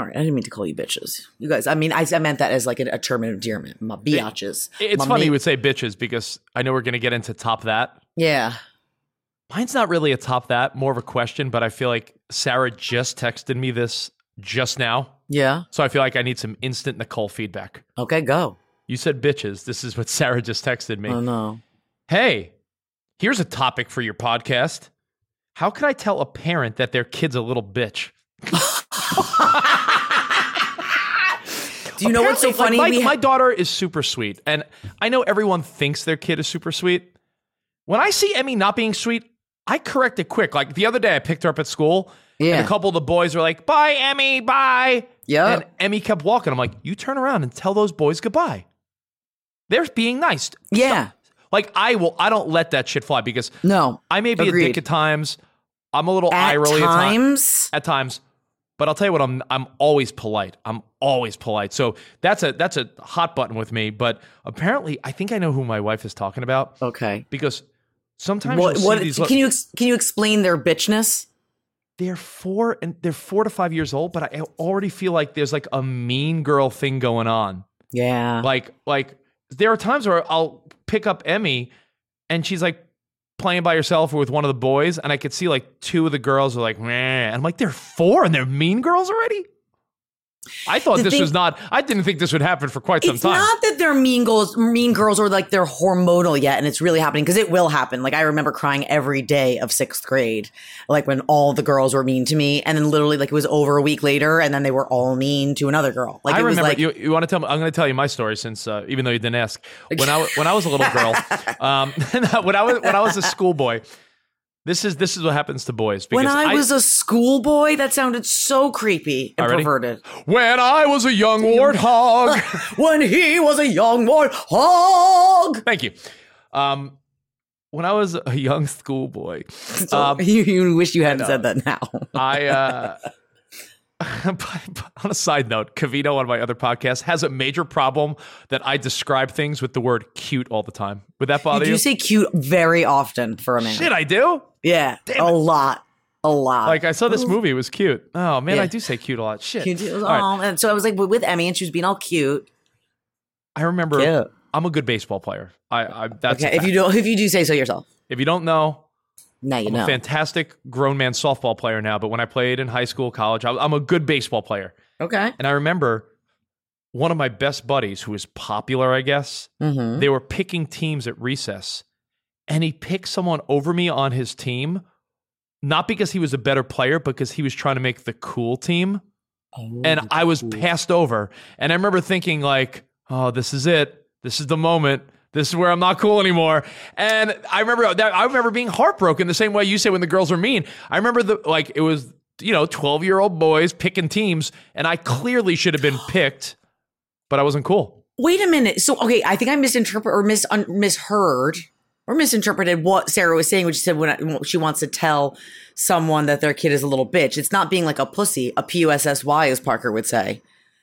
All right, I didn't mean to call you bitches. You guys, I mean, I, I meant that as like a, a term of endearment. My biatches. It's My funny ma- you would say bitches because I know we're going to get into top that. Yeah. Mine's not really a top that, more of a question, but I feel like Sarah just texted me this just now. Yeah. So I feel like I need some instant Nicole feedback. Okay, go. You said bitches. This is what Sarah just texted me. Oh, no. Hey, here's a topic for your podcast. How can I tell a parent that their kid's a little bitch? Do you know what's so funny? like, my, ha- my daughter is super sweet, and I know everyone thinks their kid is super sweet. When I see Emmy not being sweet, I correct it quick. Like the other day, I picked her up at school, Yeah. and a couple of the boys were like, "Bye, Emmy, bye." Yep. And Emmy kept walking. I'm like, "You turn around and tell those boys goodbye." They're being nice. yeah. Like I will. I don't let that shit fly because No. I may be a dick at times. I'm a little At eye at times times. at times. But I'll tell you what, I'm I'm always polite. I'm always polite. So that's a that's a hot button with me. But apparently, I think I know who my wife is talking about Okay. because sometimes What, what, can you ex- can you explain their bitchness? they're four and they're four to five years old, but I already feel like there's like a mean girl thing going on. Yeah. Like like there are times where I'll pick up Emmy and she's like playing by yourself or with one of the boys, and I could see like two of the girls are like, man. And I'm like, they're four and they're mean girls already? I thought The this thing- was not I didn't think this would happen for quite some time. it's not that they're mean girls, mean girls, or like they're hormonal yet, and it's really happening because it will happen. Like I remember crying every day of sixth grade, like when all the girls were mean to me, and then literally like it was over a week later, and then they were all mean to another girl. Like I it was remember like you. You want to tell me? I'm going to tell you my story since uh, even though you didn't ask. When I when I was a little girl, um, when I was when I was a schoolboy, this is this is what happens to boys. when because I was a schoolboy, that sounded so creepy and Already? perverted. when I was a young warthog. when he was a young warthog. Thank you. Um, when I was a young schoolboy, um, you, you wish you hadn't said that now. I. Uh, on a side note, Covino on my other podcast has a major problem that I describe things with the word cute all the time. Would that bother you? do you say cute very often for a man. Shit, I do. Yeah, a lot, a lot. Like I saw this movie, it was cute. Oh man, Yeah. I do say cute a lot. Shit. Cute. Oh, All right. and so I was like with Emmy, and she was being all cute. I remember. Cute. I'm a good baseball player. I, I that's Okay, if you don't, if you do say so yourself, if you don't know, now you I'm know. a fantastic grown man softball player now. But when I played in high school, college, I, I'm a good baseball player. okay. And I remember one of my best buddies, who was popular, I guess. Mm-hmm. They were picking teams at recess, and he picked someone over me on his team, not because he was a better player, but because he was trying to make the cool team. Oh, and I was passed over. And I remember thinking, like, oh, this is it. This is the moment. This is where I'm not cool anymore. And I remember that I remember being heartbroken the same way you say when the girls are mean. I remember the like it was, you know, 12 year old boys picking teams, and I clearly should have been picked, but I wasn't cool. Wait a minute. So okay, I think I misinterpreted or mis un- misheard or misinterpreted what Sarah was saying when she said when, I, when she wants to tell someone that their kid is a little bitch. It's not being like a pussy, a p u s s y, as Parker would say.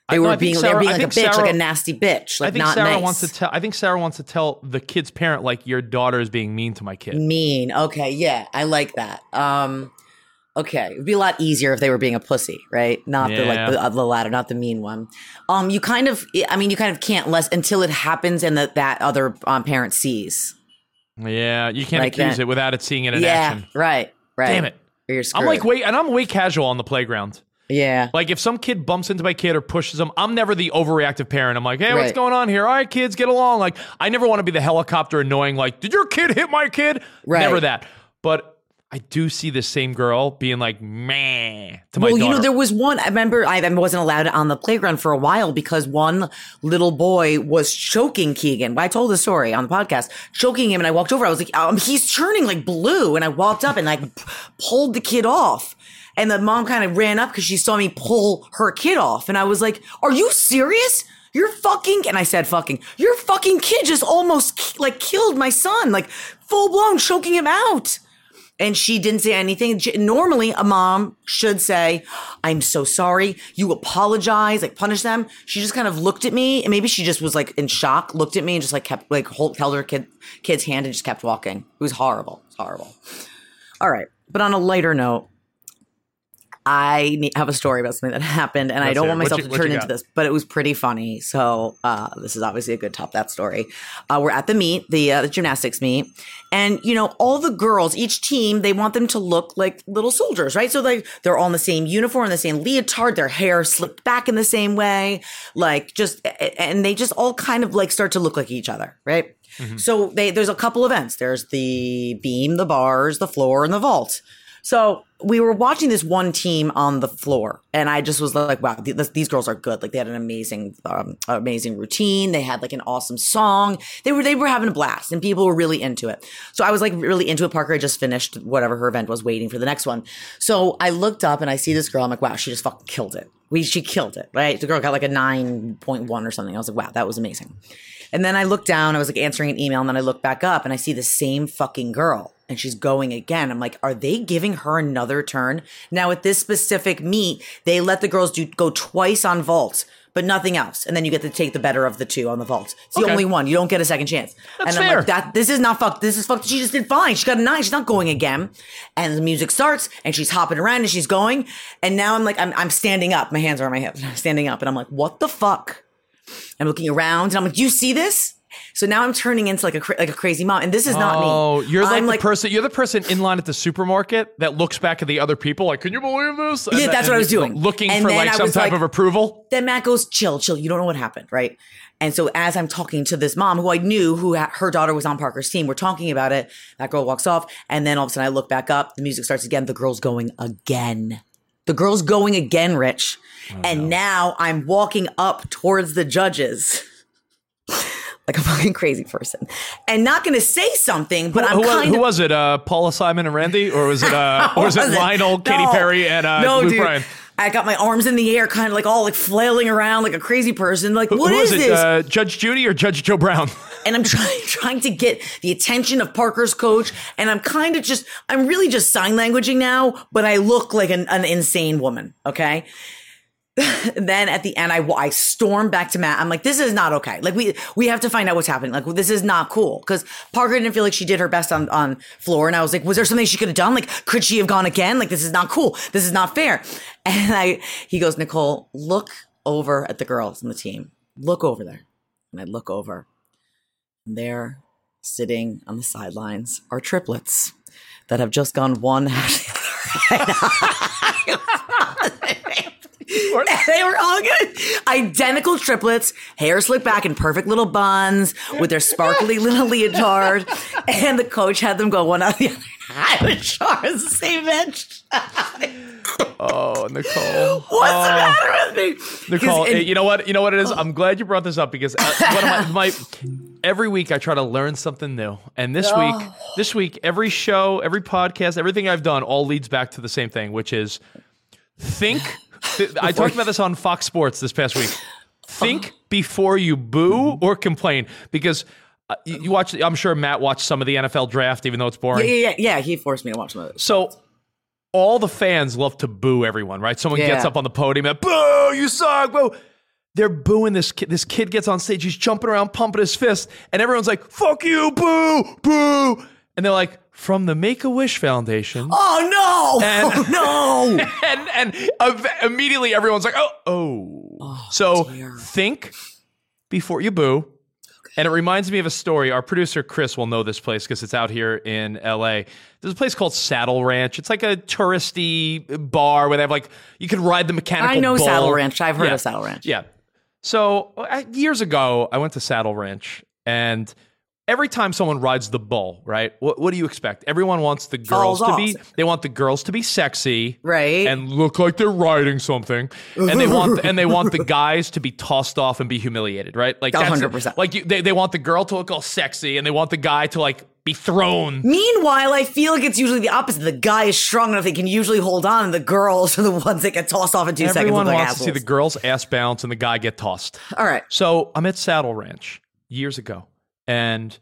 They I- no, were think being they Sarah- were being like a bitch, Sarah- like a nasty bitch, like I think not Sarah nice. wants to tell I think Sarah wants to tell the kid's parent like your daughter is being mean to my kid. mean. Okay, yeah, I like that. Um, Okay, it'd be a lot easier if they were being a pussy, right? Not the like the, uh, the latter, not the mean one. Um, you kind of, I mean, you kind of can't less until it happens and that that other um, parent sees. Yeah, you can't Like accuse that. it without it seeing it in yeah, action. right, right. Damn it. I'm like wait, and I'm way casual on the playground. yeah, Like if some kid bumps into my kid or pushes them, I'm never the overreactive parent. I'm like, hey, what's going on here? All right, kids, get along. Like I never want to be the helicopter annoying. Like, did your kid hit my kid? Right. Never that. But I do see the same girl being like, meh, to my well, you know, there was one. I remember I I wasn't allowed on the playground for a while because one little boy was choking Keegan. I told the story on the podcast, choking him, and I walked over. I was like, um, "He's turning like blue," and I walked up and like pulled the kid off. And the mom kind of ran up because she saw me pull her kid off, and I was like, "Are you serious?" You're fucking, and I said fucking, your fucking kid just almost like killed my son, like full blown choking him out and she didn't say anything. Normally, a mom should say, "I'm so sorry." You apologize, like punish them. She just kind of looked at me, and maybe she just was like in shock, looked at me, and just like kept like hold, held her kid kid's hand and just kept walking. It was horrible. It was horrible. All right, but on a lighter note. I have a story about something that happened, and I Let's don't want myself you- to turn into this, but it was pretty funny. So uh, this is obviously a good top that story. Uh, we're at the meet, the, uh, the gymnastics meet, and you know all the girls, each team, they want them to look like little soldiers, right? So like they're all in the same uniform, the same leotard, their hair slicked back in the same way, like just, and they just all kind of like start to look like each other, right? So they there's a couple events. There's the beam, the bars, the floor, and the vault. So we were watching this one team on the floor, and I just was like, "Wow, th- these girls are good! Like they had an amazing, um, amazing routine. They had like an awesome song. They were they were having a blast, and people were really into it. So I was like really into it. Parker had just finished whatever her event was, waiting for the next one. So I looked up and I see this girl. I'm like, "Wow, she just fucking killed it. We she killed it, right? The girl got like a nine point one or something. I was like, "Wow, that was amazing." And then I looked down, I was like answering an email, and then I look back up and I see the same fucking girl and she's going again. I'm like, are they giving her another turn? Now at this specific meet, they let the girls do go twice on vault, but nothing else. And then you get to take the better of the two on the vault. It's the Okay. only one. You don't get a second chance. That's and I'm fair. like, that this is not fucked. This is fucked. She just did fine. She got a nine. She's not going again. And the music starts and she's hopping around and she's going. And now I'm like, I'm, I'm standing up. My hands are on my hips. I'm standing up and I'm like, what the fuck? I'm looking around and I'm like, do you see this? So now I'm turning into like a like a crazy mom, and this is not me. Oh, you're like I'm the person. You're the person in line at the supermarket that looks back at the other people, like, "Can you believe this?" And Yeah, that- that's what I was doing. looking And for like I some type like- of approval. Then Matt goes, chill, chill. You don't know what happened, right? And so as I'm talking to this mom who I knew who ha- her daughter was on Parker's team, we're talking about it. That girl walks off, and then all of a sudden I look back up. The music starts again. The girl's going again. The girl's going again, Rich. Oh, and now I'm walking up towards the judges. Like a fucking crazy person, and not going to say something, but I'm who, was, kind who of was it? Uh, Paula Simon and Randy, or was it? Uh, or was it was it? Lionel, Katy No. Perry, and uh, no, Luke dude. Bryan? I got my arms in the air, kind of like all like flailing around like a crazy person. Like, Who what is it? this? Uh, Judge Judy or Judge Joe Brown? and I'm trying trying to get the attention of Parker's coach, and I'm kind of just I'm really just sign languaging now, but I look like an, an insane woman. Okay. then at the end, I I storm back to Matt. I'm like, this is not okay. Like we we have to find out what's happening. Like this is not cool because Parker didn't feel like she did her best on on floor, and I was like, was there something she could have done? Like, could she have gone again? Like this is not cool. This is not fair. And I he goes, Nicole, look over at the girls on the team. Look over there, and I look over. There, sitting on the sidelines, are triplets that have just gone one the other. they were all good. Identical triplets, hair slicked back in perfect little buns with their sparkly little leotard. And the coach had them go one after the other. I was sure it was the same bench. Oh, Nicole. What's Oh. the matter with me? Nicole, 'Cause in- eh, you know what? You know what it is. I'm glad you brought this up because uh, my, my every week I try to learn something new, and this week, this week, every show, every podcast, everything I've done, all leads back to the same thing, which is think. th- I talked about this on Fox Sports this past week. Think before you boo or complain because. Uh, you, you watch. I'm sure Matt watched some of the NFL draft, even though it's boring. yeah, yeah, yeah, yeah. He forced me to watch some of it. So all the fans love to boo everyone, right? Someone gets up on the podium and boo, you suck, boo. They're booing this kid. This kid gets on stage, he's jumping around, pumping his fist, and everyone's like, fuck you, boo, boo. And they're like, from the Make a Wish Foundation. Oh no! And- oh no! and and uh, immediately everyone's like, oh, oh. so dear. think before you boo. And it reminds me of a story. Our producer Chris will know this place because it's out here in LA. There's a place called Saddle Ranch. It's like a touristy bar where they have like you can ride the mechanical. I know bull. Saddle Ranch. I've heard Yeah. of Saddle Ranch. Yeah. So uh, years ago, I went to Saddle Ranch, and every time someone rides the bull, right? What, what do you expect? Everyone wants the girls Falls to be. off. They want the girls to be sexy, Right. and look like they're riding something, and they want and they want the guys to be tossed off and be humiliated, right? Like hundred percent. Like you, they they want the girl to look all sexy, and they want the guy to like be thrown. Meanwhile, I feel like it's usually the opposite. The guy is strong enough they can usually hold on, and the girls are the ones that get tossed off in two seconds. Everyone look like wants to see the girl's ass bounce and the guy get tossed. All right. So I'm at Saddle Ranch years ago, and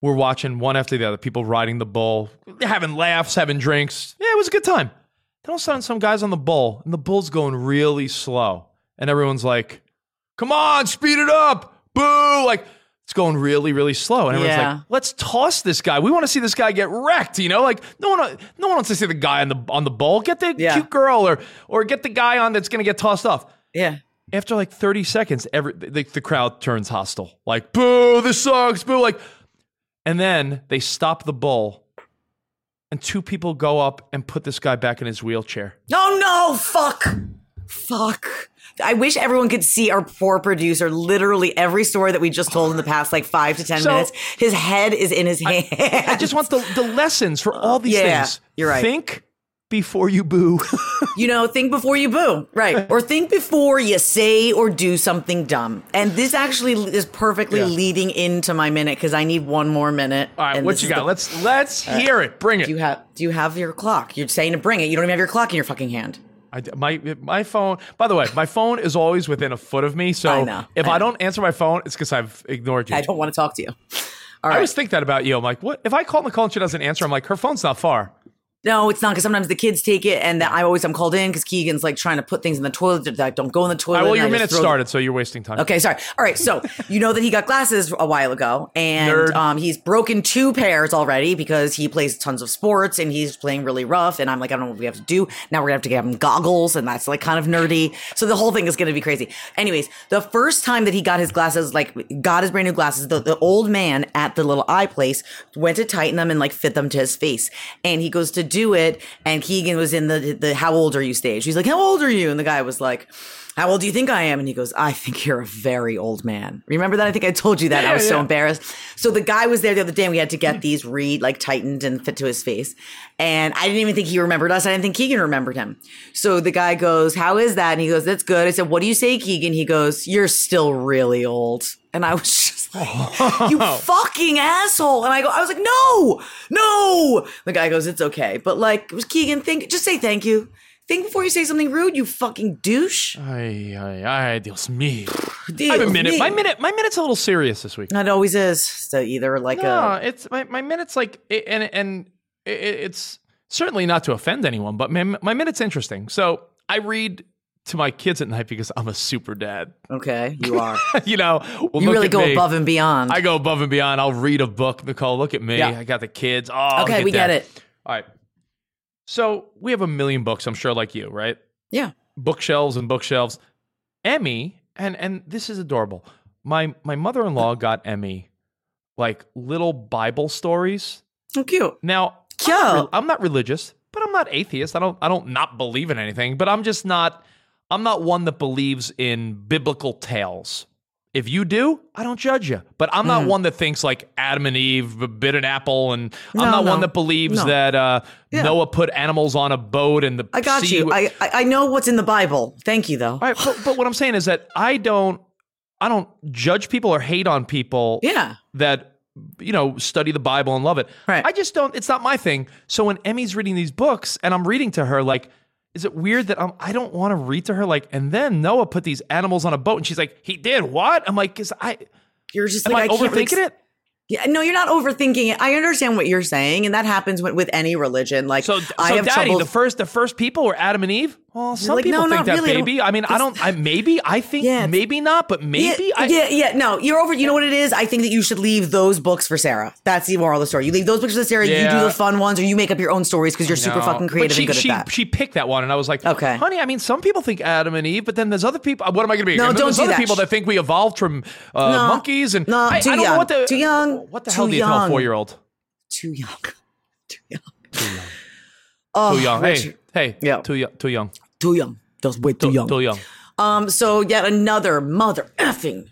we're watching one after the other, people riding the bull, having laughs, having drinks. Yeah, it was a good time. Then all of a sudden, some guys on the bull, and the bull's going really slow, and everyone's like, "Come on, speed it up!" Boo! Like it's going really, really slow, and everyone's Yeah. like, "Let's toss this guy. We want to see this guy get wrecked." You know, like no one, no one wants to see the guy on the on the bull. Get the Yeah. cute girl, or or get the guy on that's going to get tossed off Yeah. After like 30 seconds, every the, the crowd turns hostile. Like, boo, this sucks, boo. Like, and then they stop the bull, and two people go up and put this guy back in his wheelchair. Oh no! Fuck! Fuck! I wish everyone could see our poor producer. Literally every story that we just told in the past like five to ten So- minutes, his head is in his hand. I just want the, the lessons for all these Yeah, things. you're right. Think before you boo. you know, think before you boo, right? Or think before you say or do something dumb. And this actually is perfectly Yeah. leading into my minute because I need one more minute. all right, what you got? the- let's let's hear it. Bring it. Do you have Do you have your clock? You're saying to bring it. You don't even have your clock in your fucking hand. I, my my phone. By the way, my phone is always within a foot of me. So I know, if I I, don't answer my phone, it's because I've ignored you. I don't want to talk to you. All I always think that about you. I'm like, what? If I call Nicole and she doesn't answer, I'm like, her phone's not far. No, it's not because sometimes the kids take it, and I always I'm called in because Keegan's like trying to put things in the toilet that don't go in the toilet. All right, well, your minute started, so you're wasting time. Okay, sorry. All right, so you know that he got glasses a while ago, and um, he's broken two pairs already because he plays tons of sports and he's playing really rough. And I'm like, I don't know what we have to do. Now we're gonna have to get him goggles, and that's like kind of nerdy. So the whole thing is gonna be crazy. Anyways, the first time that he got his glasses, like got his brand new glasses, the, the old man at the little eye place went to tighten them and like fit them to his face, and he goes to do it, and Keegan was in the the how old are you stage. He's like, how old are you? And the guy was like. How old do you think I am? And he goes, I think you're a very old man. Remember that? I think I told you that. I was so embarrassed. So the guy was there the other day and we had to get these read like tightened and fit to his face. And I didn't even think he remembered us. I didn't think Keegan remembered him. So the guy goes, How is that? And he goes, That's good. I said, What do you say, Keegan? He goes, You're still really old. And I was just like, You fucking asshole. And I go, I was like, No, no. The guy goes, It's okay. But like, was Keegan, think, just say thank you. Think before you say something rude, you fucking douche. Ay, ay, ay, Dios mío. I have a minute. mío. My minute. My minute's a little serious this week. It always is. So either like No, a it's my, my minute's like, and and it's certainly not to offend anyone, but my my minute's interesting. So I read to my kids at night because I'm a super dad. okay, you are. you know, well, you really go me. above and beyond. I go above and beyond. I'll read a book. Nicole, look at me. Yeah. I got the kids. Oh, okay, we get it. All right. So we have a million books, I'm sure, like you, right? Yeah. Bookshelves and bookshelves. Emmy, and and this is adorable. My my mother in law got Emmy like little Bible stories. So cute. Now, Cute. I'm re- I'm not religious, but I'm not atheist. I don't I don't not believe in anything, but I'm just not I'm not one that believes in biblical tales. If you do, I don't judge you. But I'm not one that thinks like Adam and Eve bit an apple, and I'm. No, not no. one that believes No. that uh, Yeah. Noah put animals on a boat and the I got sea you. I, I I know what's in the Bible. Thank you though. All right, but, but what I'm saying is that I don't I don't judge people or hate on people Yeah. that you know study the Bible and love it. Right. I just don't. It's not my thing. So when Emmy's reading these books and I'm reading to her, like, is it weird that I'm, I don't want to read to her? Like, and then Noah put these animals on a boat, and she's like, he did what? I'm like, is I You're just am like I, I, overthinking it? Yeah, no, you're not overthinking it. I understand what you're saying, and that happens with, with any religion. Like So, I so have Daddy, trouble. the first the first people were Adam and Eve. Well, some like, people no, think that, really. I baby. I mean, I don't. I maybe. I think Yeah, maybe not, but maybe. yeah, I, yeah, yeah. No, you're over. You know what it is? I think that you should leave those books for Sarah. That's the moral of the story. You leave those books for Sarah. You do the fun ones, or you make up your own stories because you're super fucking creative she, and good she, at that. She picked that one, and I was like, Okay. honey. I mean, some people think Adam and Eve, but then there's other people. What am I going to be? No, don't there's do other that. people that think we evolved from uh, No. monkeys, and No, I, too I don't young. know what the Too young. What the hell do you tell a four year old? Too young. Too young. Too young. Oh, Too young. Hey, hey, Yeah. too young. Too young. Too young. That's way too Too, young. too young. Um. So yet another mother effing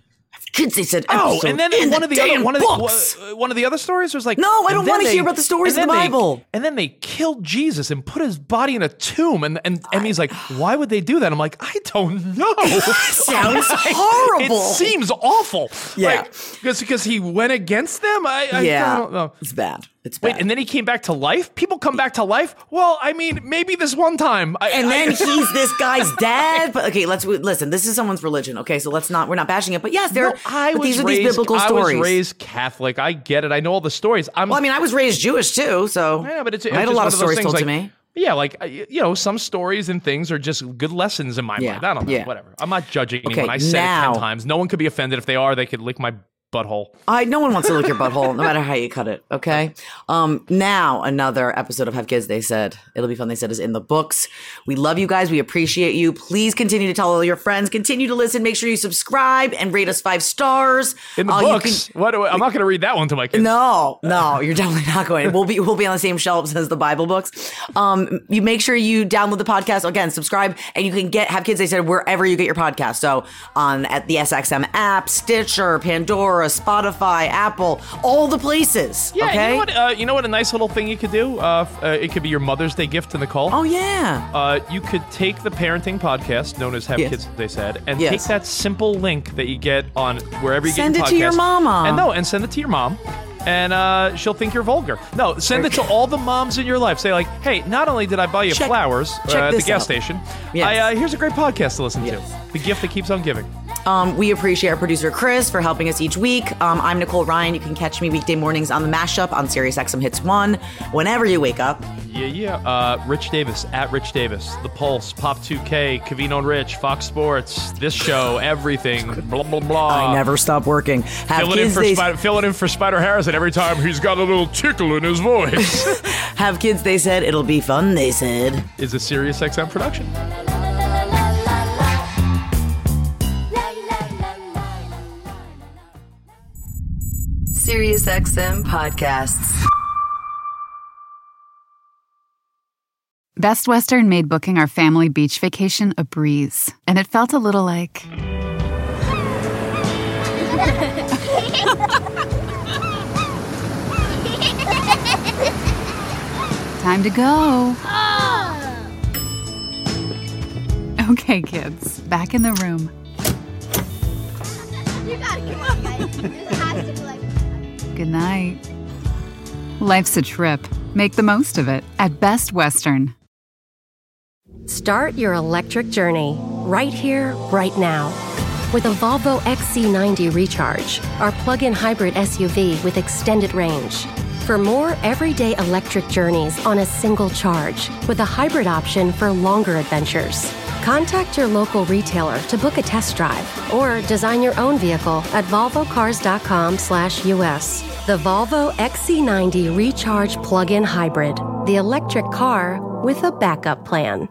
kids. They said. Oh, and then one of the other one of the, one of the other stories was like, No, I don't wanna hear about the stories in the then they- Bible. and then they killed Jesus and put his body in a tomb, and and Emmy's like, why would they do that? I'm like, I don't know. Sounds Like, horrible. It seems awful. Yeah. because because he went against them. I, I yeah, don't know. it's bad. It's bad. Wait, and then he came back to life. People come back to life. Well, I mean, maybe this one time. I, and I- then he's this guy's dad. But okay, let's listen. This is someone's religion. Okay, so let's not. We're not bashing it. But yes, there. No, I but these are these biblical stories. I was raised Catholic. I get it. I know all the stories. I'm well, I mean, I was raised Jewish too, so Yeah, but it's, I had a lot of stories things, told like, to me. Yeah, like you know, some stories and things are just good lessons in my Yeah, mind. I don't know, yeah. whatever. I'm not judging Okay, anyone. I said it now- ten times. No one could be offended. If they are, they could lick my butthole. I no one wants to lick your butthole, no matter how you cut it. Okay. Um. Now another episode of Have Kids. They said it'll be fun. They said is in the books. We love you guys. We appreciate you. Please continue to tell all your friends. Continue to listen. Make sure you subscribe and rate us five stars In the Uh, books, what? do I- I'm not going to read that one to my kids. No, no, you're definitely not going. We'll be we'll be on the same shelves as the Bible books. Um, you make sure you download the podcast again, subscribe, and you can get have kids. They said wherever you get your podcast. So on at the SXM app, Stitcher, Pandora, Spotify, Apple, all the places. Yeah, okay. you know what? Uh, you know what? A nice little thing you could do. Uh, uh, it could be your Mother's Day gift to Nicole. Oh yeah. Uh, you could take the parenting podcast known as Have Yes. Kids, they said, and Yes. take that simple link that you get on wherever you Send get your it to your podcast, mama. And no, and send it to your mom. And uh, she'll think you're vulgar. No, send it to all the moms in your life. Say like, "Hey, not only did I buy you Check- flowers check uh, at the gas out. station, Yes. I, uh, here's a great podcast to listen Yes. to. The gift that keeps on giving." Um, we appreciate our producer Chris for helping us each week. Um, I'm Nicole Ryan. You can catch me weekday mornings on the mashup on Sirius XM Hits One whenever you wake up. Yeah, yeah. Uh, Rich Davis at Rich Davis, The Pulse, Pop 2K, Covino and Rich, Fox Sports, this show, everything. Blah blah blah. I never stop working. Have Filling in, kids. for They, Spider, filling in for Spider Harrison every time he's got a little tickle in his voice. have kids. They said it'll be fun. They said. is a Sirius XM production. SiriusXM podcasts. Best Western made booking our family beach vacation a breeze, and it felt a little like. Time to go. Okay, kids, back in the room. You gotta come on, guys. Good night. Life's a trip. Make the most of it at Best Western. Start your electric journey right here, right now. With a Volvo XC90 Recharge, our plug in hybrid SUV with extended range. For more everyday electric journeys on a single charge, with a hybrid option for longer adventures. Contact your local retailer to book a test drive or design your own vehicle at volvocars.com/us. The Volvo XC90 Recharge plug-in hybrid, the electric car with a backup plan.